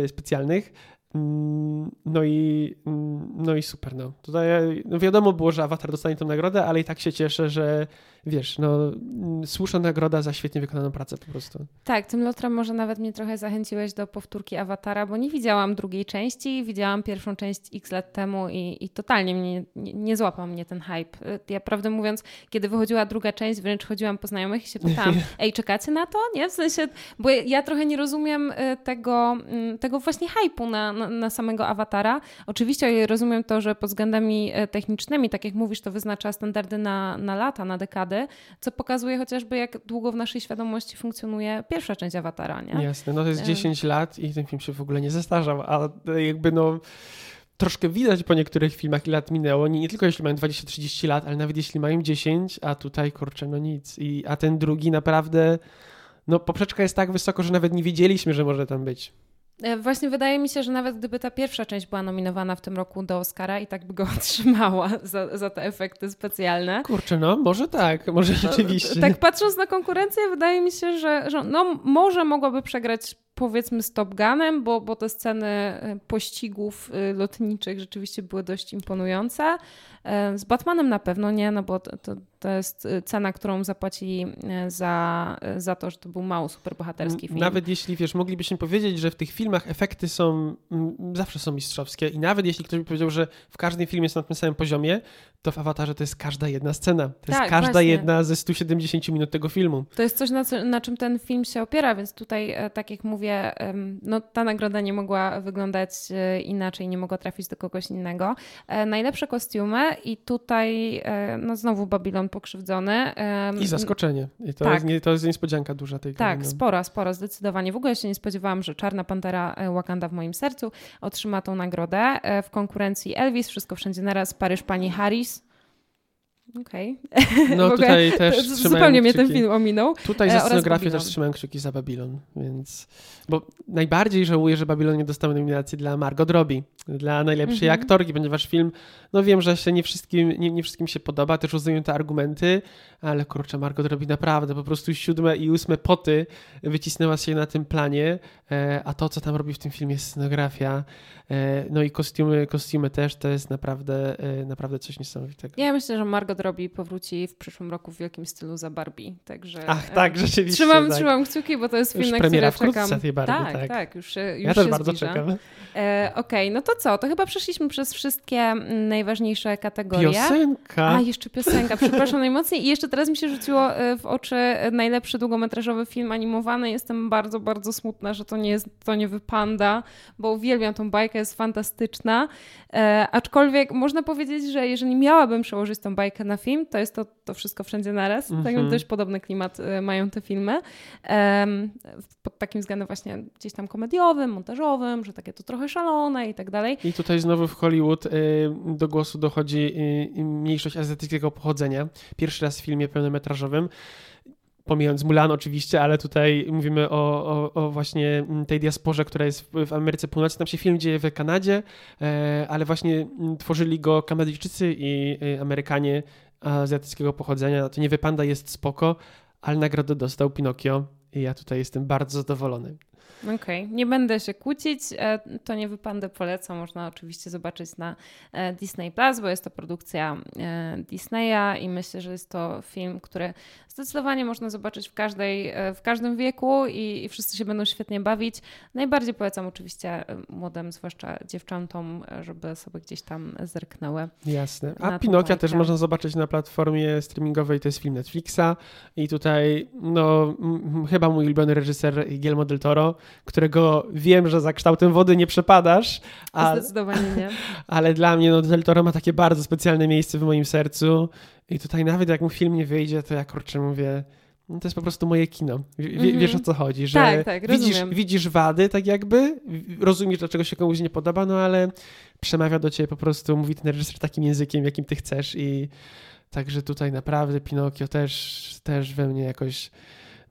specjalnych. Mm, no i, mm, no i super. No. Tutaj no wiadomo było, że Avatar dostanie tę nagrodę, ale i tak się cieszę, że wiesz, no słuszna nagroda za świetnie wykonaną pracę po prostu. Tak, tym lotrem może nawet mnie trochę zachęciłeś do powtórki Awatara, bo nie widziałam drugiej części, widziałam pierwszą część x lat temu i, i totalnie mnie, nie, nie złapał mnie ten hype. Ja prawdę mówiąc, kiedy wychodziła druga część, wręcz chodziłam po znajomych i się pytałam, ej, czekacie na to? Nie? W sensie, bo ja trochę nie rozumiem y, tego, mm, tego właśnie hype'u na, na, na samego Awatara. Oczywiście rozumiem to, że pod względami y, technicznymi, tak jak mówisz, to wyznacza standardy na, na lata, na co pokazuje chociażby, jak długo w naszej świadomości funkcjonuje pierwsza część Awatara, nie? Jasne, no to jest 10 lat i ten film się w ogóle nie zestarzał, a jakby no troszkę widać po niektórych filmach, ile lat minęło. Nie, nie tylko jeśli mają 20-30 lat, ale nawet jeśli mają 10, a tutaj kurczę, no nic. I, a ten drugi naprawdę, no poprzeczka jest tak wysoko, że nawet nie wiedzieliśmy, że może tam być. E, właśnie wydaje mi się, że nawet gdyby ta pierwsza część była nominowana w tym roku do Oscara i tak by go otrzymała za, za te efekty specjalne. Kurczę, no może tak, może rzeczywiście. Tak patrząc na konkurencję, wydaje mi się, że, że no, może mogłaby przegrać powiedzmy z Top Gunem, bo, bo te sceny e, pościgów e, lotniczych rzeczywiście były dość imponujące. E, z Batmanem na pewno nie, no bo to, to, to jest cena, którą zapłacili za, za to, że to był mało superbohaterski film. Nawet jeśli, wiesz, moglibyśmy powiedzieć, że w tych filmach efekty są, zawsze są mistrzowskie i nawet jeśli ktoś by powiedział, że w każdym filmie są na tym samym poziomie, to w Awatarze to jest każda jedna scena. To tak, jest każda właśnie. jedna ze 170 minut tego filmu. To jest coś, na, na czym ten film się opiera, więc tutaj, tak jak mówię, mówię, no, ta nagroda nie mogła wyglądać e, inaczej, nie mogła trafić do kogoś innego. E, najlepsze kostiumy i tutaj e, no, znowu Babilon pokrzywdzony. I zaskoczenie. I to, tak. jest, nie, to jest niespodzianka duża tej Tak, spora, spora, zdecydowanie. W ogóle się nie spodziewałam, że Czarna Pantera Wakanda w moim sercu otrzyma tą nagrodę. W konkurencji Elvis, Wszystko Wszędzie Naraz, Paryż Pani Harris. Okej. Okay. No tutaj też Zupełnie mnie ten film ominął. Tutaj za scenografię też trzymałem kciuki za Babylon, więc... Bo najbardziej żałuję, że Babylon nie dostał nominacji dla Margot Robbie, dla najlepszej mm -hmm. aktorki, ponieważ film, no wiem, że się nie wszystkim, nie, nie wszystkim się podoba, też rozumiem te argumenty, ale kurczę, Margot Robbie naprawdę po prostu siódme i ósme poty wycisnęła się na tym planie, e, a to, co tam robi w tym filmie scenografia, e, no i kostiumy, kostiumy też, to jest naprawdę, e, naprawdę coś niesamowitego. Ja myślę, że Margot Robbie powróci w przyszłym roku w wielkim stylu za Barbie, także... Ach, tak, rzeczywiście. Trzymam, tak. trzymam kciuki, bo to jest film, już na który czekam. Tej Barbie, tak, tak, tak, już, już Ja też bardzo zbliża. czekam. E, Okej, okay, no to co? To chyba przeszliśmy przez wszystkie najważniejsze kategorie. Piosenka. A, jeszcze piosenka, przepraszam najmocniej. I jeszcze teraz mi się rzuciło e, w oczy najlepszy długometrażowy film animowany. Jestem bardzo, bardzo smutna, że to nie jest to nie wypanda, bo uwielbiam tą bajkę, jest fantastyczna. E, aczkolwiek można powiedzieć, że jeżeli miałabym przełożyć tą bajkę na film, to jest to, to wszystko wszędzie naraz. Mm -hmm. Dość podobny klimat e, mają te filmy. E, pod takim względem właśnie gdzieś tam komediowym, montażowym, że takie to trochę szalone i tak dalej. I tutaj znowu w Hollywood y, do głosu dochodzi y, mniejszość azjatyckiego pochodzenia. Pierwszy raz w filmie pełnometrażowym pomijając Mulan oczywiście, ale tutaj mówimy o, o, o, właśnie tej diasporze, która jest w, Ameryce Północnej. Tam się film dzieje w Kanadzie, e, ale właśnie tworzyli go Kanadyjczycy i e, Amerykanie azjatyckiego pochodzenia. To nie wypanda jest spoko, ale nagrodę dostał Pinokio i ja tutaj jestem bardzo zadowolony. Okej, okay. nie będę się kłócić. E, to nie wypandę polecam. Można oczywiście zobaczyć na e, Disney Plus, bo jest to produkcja e, Disneya i myślę, że jest to film, który zdecydowanie można zobaczyć w, każdej, w każdym wieku i, i wszyscy się będą świetnie bawić. Najbardziej polecam oczywiście młodym, zwłaszcza dziewczętom, żeby sobie gdzieś tam zerknęły. Jasne. A Pinokia też można zobaczyć na platformie streamingowej, to jest film Netflixa i tutaj no chyba mój ulubiony reżyser Guillermo del Toro którego wiem, że za kształtem wody nie przepadasz. A, Zdecydowanie nie. Ale dla mnie no, Del Toro ma takie bardzo specjalne miejsce w moim sercu i tutaj nawet jak mu film nie wyjdzie, to ja kurczę mówię, no to jest po prostu moje kino. W, mm -hmm. Wiesz o co chodzi, że tak, tak, widzisz, widzisz wady tak jakby, rozumiesz dlaczego się komuś nie podoba, no ale przemawia do ciebie po prostu, mówi ten reżyser takim językiem, jakim ty chcesz i także tutaj naprawdę Pinokio też, też we mnie jakoś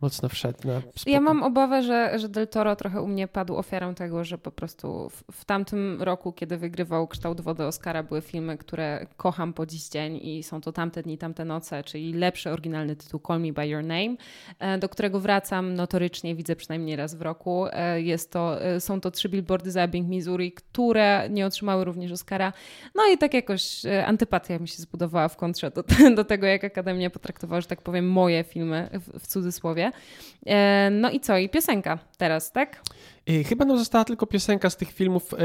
mocno wszedł na spoko. Ja mam obawę, że, że Del Toro trochę u mnie padł ofiarą tego, że po prostu w, w tamtym roku, kiedy wygrywał Kształt Wody Oscara, były filmy, które kocham po dziś dzień i są to Tamte Dni, Tamte Noce, czyli lepszy oryginalny tytuł Call Me By Your Name, e, do którego wracam notorycznie, widzę przynajmniej raz w roku. E, jest to, e, są to trzy billboardy za Ebbing, Missouri, które nie otrzymały również Oscara. No i tak jakoś antypatia mi się zbudowała w kontrze do, do tego, jak Akademia potraktowała, że tak powiem, moje filmy w, w cudzysłowie. E, no i co? I piosenka teraz, tak? E, chyba nam została tylko piosenka z tych filmów e,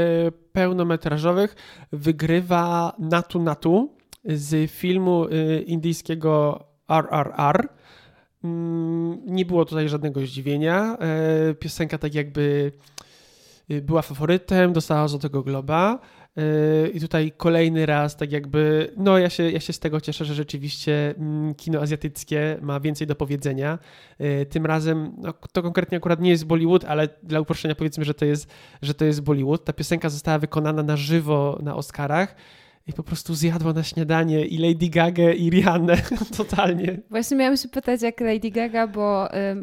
pełnometrażowych. Wygrywa Natu Natu z filmu indyjskiego RRR. Mm, nie było tutaj żadnego zdziwienia. Piosenka tak jakby była faworytem, dostała Złotego Globa. I tutaj kolejny raz, tak jakby, no ja się, ja się z tego cieszę, że rzeczywiście mm, kino azjatyckie ma więcej do powiedzenia. Y, tym razem, no, to konkretnie akurat nie jest Bollywood, ale dla uproszczenia powiedzmy, że to jest, że to jest Bollywood. Ta piosenka została wykonana na żywo na Oscarach i po prostu zjadła na śniadanie i Lady Gaga i Rihanna totalnie. Właśnie miałam się pytać jak Lady Gaga, bo y,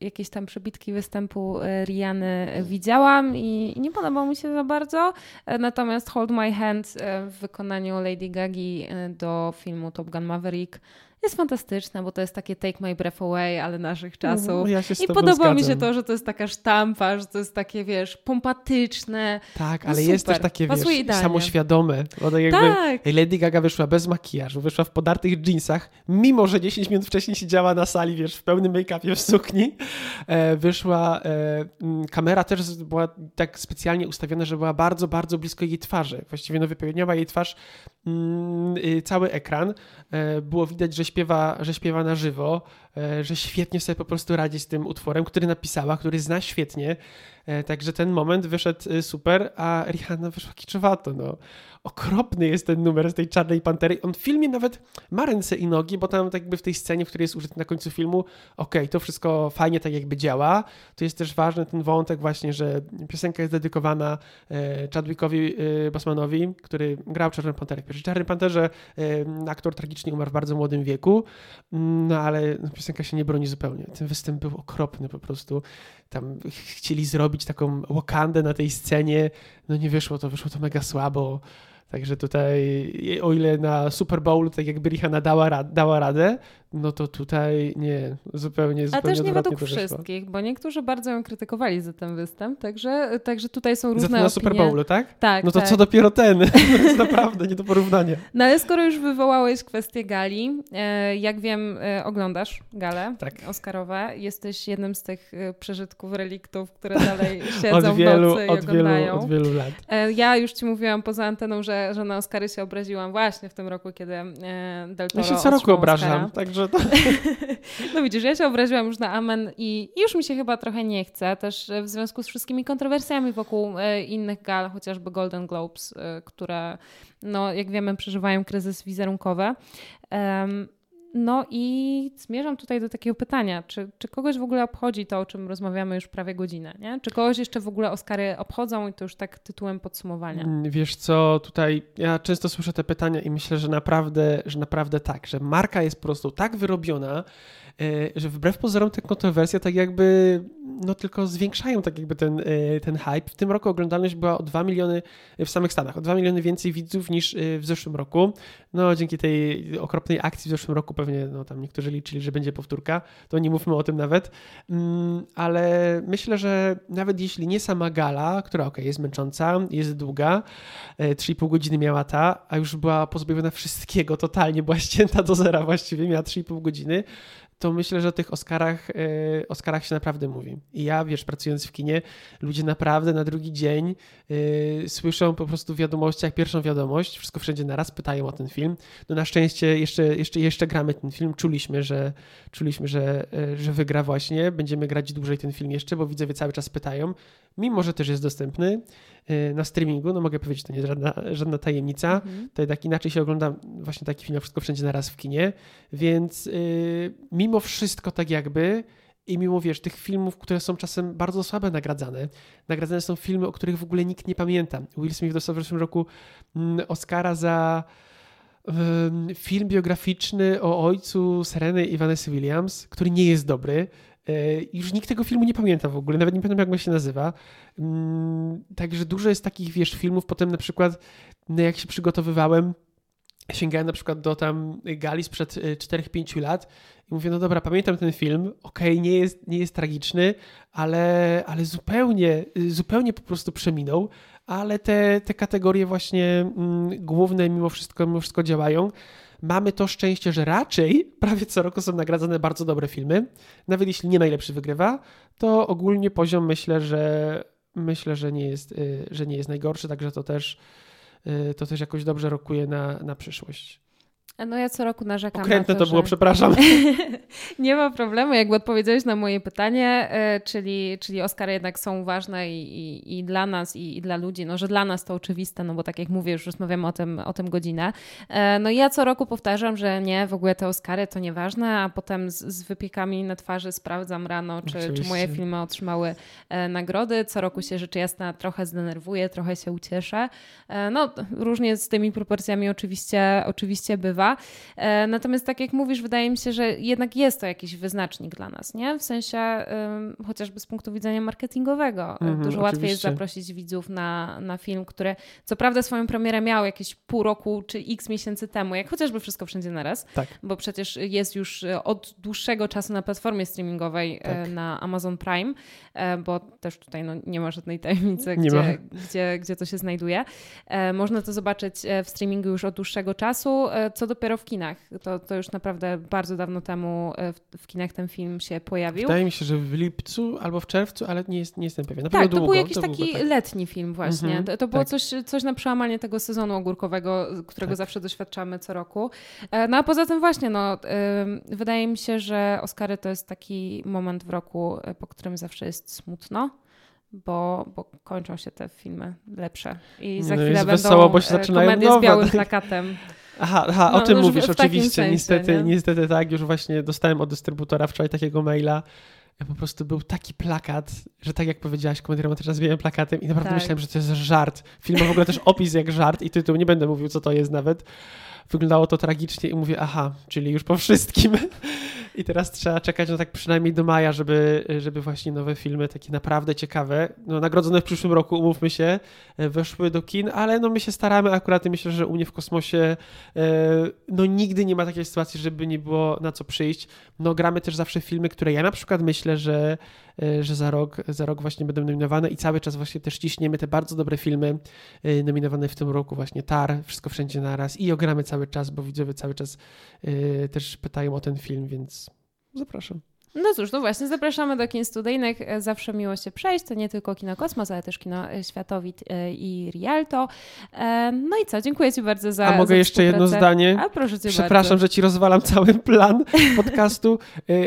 jakieś tam przebitki występu y, Rihanny widziałam i, nie podobał mi się za bardzo. E, natomiast Hold My Hand y, w wykonaniu Lady Gagi do filmu Top Gun Maverick jest fantastyczna, bo to jest takie Take My Breath Away, ale naszych czasów. No, ja I podoba zgadzam. mi się to, że to jest taka sztampa, że to jest takie, wiesz, pompatyczne. Tak, no ale super. jest też takie, wiesz, idealnie. samoświadome. Bo tak jakby tak. Lady Gaga wyszła bez makijażu, wyszła w podartych jeansach, mimo że 10 minut wcześniej siedziała na sali, wiesz, w pełnym make-upie, w sukni. E, wyszła, e, kamera też była tak specjalnie ustawiona, że była bardzo, bardzo blisko jej twarzy. Właściwie no, wypełniała jej twarz cały ekran. E, było widać, że śpiewa, że śpiewa na żywo, e, że świetnie sobie po prostu radzi z tym utworem, który napisała, który zna świetnie. E, także ten moment wyszedł e, super, a Rihanna wyszła kiczowato. No. Okropny jest ten numer z tej Czarnej Pantery. On w filmie nawet ma ręce i nogi, bo tam tak jakby w tej scenie, w której jest użyty na końcu filmu, okej, okay, to wszystko fajnie tak jakby działa. To jest też ważny ten wątek właśnie, że piosenka jest dedykowana Chadwickowi Bosmanowi, który grał Czarną Panterę. W Czarnej Panterze aktor tragicznie umarł w bardzo młodym wieku, no ale piosenka się nie broni zupełnie. Ten występ był okropny po prostu. Tam chcieli zrobić taką Wakandę na tej scenie, no nie wyszło to, wyszło to mega słabo. Także tutaj, o ile na Super Bowl tak jakby Rihanna dała, dała radę, no to tutaj nie, zupełnie, zupełnie A też nie według wszystkich, bo niektórzy bardzo ją krytykowali za ten występ, także, także tutaj są różne za to na Super Bowlu, tak? Tak, No to tak. co dopiero ten, to jest naprawdę nie do porównania. No ale skoro już wywołałeś kwestię gali, e, jak wiem, e, oglądasz galę tak. Oscarowe, jesteś jednym z tych e, przeżytków, reliktów, które dalej siedzą od wielu, w nocy i od oglądają. Wielu, od wielu lat. Ja już ci mówiłam poza anteną, że, że na Oscary się obraziłam właśnie w tym roku, kiedy Del Toro Ja się co roku obrażam, także to... No widzisz, ja się obraziłam już na Amen i już mi się chyba trochę nie chce, też w związku z wszystkimi kontrowersjami wokół e, innych gal, chociażby Golden Globes, e, które, no jak wiemy, przeżywają kryzys wizerunkowy. No i zmierzam tutaj do takiego pytania, czy, czy kogoś w ogóle obchodzi to, o czym rozmawiamy już prawie godzinę, nie? Czy kogoś jeszcze w ogóle Oscary obchodzą i to już tak tytułem podsumowania? Mm, wiesz co, tutaj ja często słyszę te pytania i myślę, że naprawdę, że naprawdę tak, że marka jest po prostu tak wyrobiona, że wbrew pozorom te kontrowersje tak jakby no tylko zwiększają tak jakby ten, e, ten hype. W tym roku oglądalność była o 2 miliony w samych Stanach, o 2 miliony więcej widzów niż e, w zeszłym roku. No dzięki tej okropnej akcji w zeszłym roku pewnie no tam niektórzy liczyli, że będzie powtórka, to nie mówmy o tym nawet, mm, ale myślę, że nawet jeśli nie sama gala, która ok, jest męcząca, jest długa, 3,5 godziny miała ta, a już była pozbawiona wszystkiego, totalnie była ścięta do zera właściwie, miała 3,5 godziny, to myślę, że o tych Oscarach, yy, Oscarach się naprawdę mówi. I ja, wiesz, pracując w kinie, ludzie naprawdę na drugi dzień yy, słyszą po prostu w wiadomościach pierwszą wiadomość, wszystko wszędzie naraz pytają o ten film. No na szczęście jeszcze, jeszcze, jeszcze gramy ten film, czuliśmy, że, czuliśmy, że, yy, że wygra właśnie, będziemy grać dłużej ten film jeszcze, bo widzowie cały czas pytają, mimo że też jest dostępny na streamingu, no mogę powiedzieć, to nie jest żadna, żadna tajemnica, mhm. to tak inaczej się ogląda właśnie taki film, wszystko wszędzie naraz w kinie, więc mimo mimo wszystko tak jakby i mimo, wiesz, tych filmów, które są czasem bardzo słabe nagradzane, nagradzane są filmy, o których w ogóle nikt nie pamięta. Will Smith dostał w zeszłym roku mm, Oscara za film biograficzny o ojcu Sereny i Vanessa Williams, który nie jest dobry. E, już nikt tego filmu nie pamięta w ogóle, nawet nie pamiętam jak on się nazywa. Um, także dużo jest takich, wiesz, filmów. Potem na przykład, no, jak się przygotowywałem, sięgałem na przykład do tam gali sprzed 4-5 y, lat i mówię, no dobra, pamiętam ten film, okej, okay, nie, jest, nie jest tragiczny, ale, ale zupełnie, y, zupełnie po prostu przeminął, ale te, te kategorie właśnie mm, główne mimo wszystko, mimo wszystko działają. Mamy to szczęście, że raczej prawie co roku są nagradzane bardzo dobre filmy. Nawet jeśli nie najlepszy wygrywa, to ogólnie poziom myślę, że myślę, że nie jest, y, że nie jest najgorszy, także to też Y, to też jakoś dobrze rokuje na, na przyszłość. No ja co roku narzekam Okrętne na to, to było, że... przepraszam. nie ma problemu, jakby odpowiedziałeś na moje pytanie, e, czyli, czyli Oscary jednak są ważne i, i, i dla nas, i, i, dla ludzi. No, że dla nas to oczywiste, no bo tak jak mówię, już rozmawiamy o tym, o tym godzinę. E, no ja co roku powtarzam, że nie, w ogóle te Oscary to nieważne, a potem z, z wypiekami na twarzy sprawdzam rano, czy, czy moje filmy otrzymały e, nagrody. Co roku się rzecz jasna trochę zdenerwuję, trochę się ucieszę. No różnie z tymi proporcjami oczywiście, oczywiście bywa E, natomiast tak jak mówisz, wydaje mi się, że jednak jest to jakiś wyznacznik dla nas, nie? W sensie chociażby z punktu widzenia marketingowego. Mm, Dużo łatwiej jest zaprosić widzów na, na film, który co prawda swoją premierę miał jakieś pół roku czy x miesięcy temu, jak chociażby Wszystko Wszędzie Naraz, tak. bo przecież jest już od dłuższego czasu na platformie streamingowej tak. na Amazon Prime, bo też tutaj no, nie ma żadnej tajemnicy, gdzie, gdzie, gdzie to się znajduje. Można to zobaczyć w streamingu już od dłuższego czasu, co dopiero w kinach. To, to już naprawdę bardzo dawno temu w, w kinach ten film się pojawił. Wydaje mi się, że w lipcu albo w czerwcu, ale nie, jest, nie jestem pewien. Na tak, to długo, był jakiś to taki tak. letni film właśnie. Mhm, to, to było tak. coś, coś na przełamanie tego sezonu ogórkowego, którego tak. zawsze doświadczamy co roku. E, no a poza tym właśnie, no, wydaje mi się, że Oscary to jest taki moment w roku, e, po którym zawsze jest smutno bo, bo kończą się te filmy lepsze. I za no chwilę będą wesoło, bo się e, zaczynają komedie nowe, z białym tak. plakatem. Aha, aha no, o tym no, mówisz, oczywiście. Sensie, niestety, nie? niestety tak, już właśnie dostałem od dystrybutora wczoraj takiego maila. Ja po prostu był taki plakat, że tak jak powiedziałaś, komedia romantyczna z białym plakatem i naprawdę tak. myślałem, że to jest żart. Film ma w ogóle też opis jak żart i tytuł, nie będę mówił, co to jest nawet. Wyglądało to tragicznie i mówię, aha, czyli już po wszystkim. I teraz trzeba czekać no tak przynajmniej do maja, żeby, żeby właśnie nowe filmy, takie naprawdę ciekawe, no nagrodzone w przyszłym roku, umówmy się, e, weszły do kin, ale no my się staramy akurat i myślę, że u mnie w kosmosie e, no nigdy nie ma takiej sytuacji, żeby nie było na co przyjść. No gramy też zawsze filmy, które ja na przykład myślę, że, e, że za rok, za rok właśnie będą nominowane i cały czas właśnie też ciśniemy te bardzo dobre filmy nominowane w tym roku, właśnie Tar, Wszystko Wszędzie Naraz i ogramy cały czas, bo widzowie cały czas też pytają o ten film, więc zapraszam. No cóż, no właśnie, zapraszamy do kin studyjnych. E, zawsze miło się przejść. To nie tylko kino Kosmos, ale też kino e, Światowit e, i Rialto. No i co, dziękuję Ci bardzo za. A mogę za jeszcze jedno zdanie? A proszę Cię Przepraszam, bardzo. że Ci rozwalam cały plan podcastu.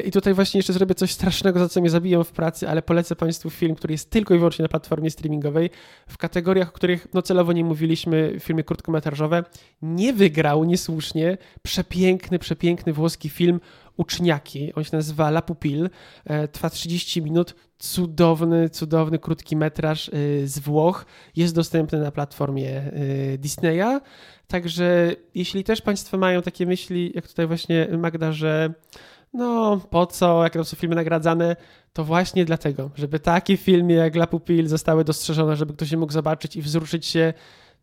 I tutaj właśnie jeszcze zrobię coś strasznego, za co mnie zabiją w pracy, ale polecę Państwu film, który jest tylko i wyłącznie na platformie streamingowej. W kategoriach, o których no, celowo nie mówiliśmy, filmy krótkometrażowe. Nie wygrał niesłusznie przepiękny, przepiękny włoski film Uczniaki. On się nazywa La Pupille. E, trwa 30 minut. Cudowny, cudowny, krótki metraż e, z Włoch. Jest dostępny na platformie e, Disneya. Także jeśli też Państwo mają takie myśli, jak tutaj właśnie Magda, że no po co, jak to są filmy nagradzane, to właśnie dlatego, żeby takie filmy jak La Pupille zostały dostrzeżone, żeby ktoś je mógł zobaczyć i wzruszyć się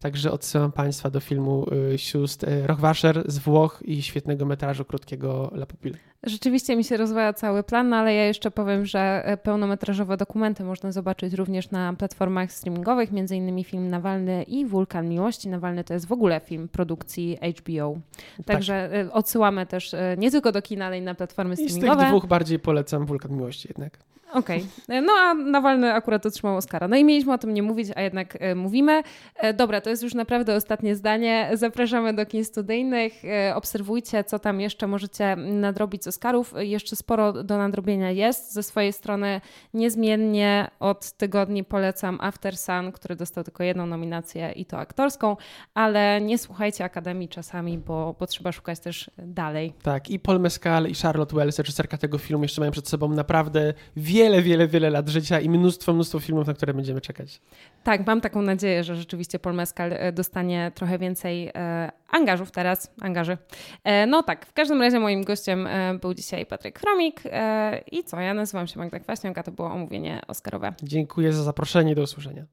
Także odsyłam Państwa do filmu y, sióstr y, Rochwasher z Włoch i świetnego metrażu krótkiego La Pupille. Rzeczywiście mi się rozwaja cały plan, no ale ja jeszcze powiem, że e, pełnometrażowe dokumenty można zobaczyć również na platformach streamingowych, między innymi film Nawalny i Wulkan Miłości. Nawalny to jest w ogóle film produkcji HBO. Także tak. odsyłamy też e, nie tylko do kina, ale i na platformy streamingowe. I z tych dwóch bardziej polecam Wulkan Miłości jednak. Okej. Okay. No a Nawalny akurat otrzymał Oscara. No i mieliśmy o tym nie mówić, a jednak e, mówimy. E, dobra, to jest już naprawdę ostatnie zdanie. Zapraszamy do kin studyjnych. E, obserwujcie, co tam jeszcze możecie nadrobić z Oscarów. Jeszcze sporo do nadrobienia jest. Ze swojej strony niezmiennie od tygodni polecam After Sun, który dostał tylko jedną nominację i to aktorską, ale nie słuchajcie Akademii czasami, bo, bo trzeba szukać też dalej. Tak, i Paul Mescal i Charlotte Wells, reżyserka tego filmu, jeszcze mają przed sobą naprawdę wiele wiele, wiele, wiele lat życia i mnóstwo, mnóstwo filmów, na które będziemy czekać. Tak, mam taką nadzieję, że rzeczywiście Paul Mescal e, dostanie trochę więcej e, angażów teraz, angaży. E, no tak, w każdym razie moim gościem był dzisiaj Patryk Chromik i co, ja nazywam się Magda Kwaśniak, a to było omówienie Oscarowe. Dziękuję za zaproszenie, do usłyszenia.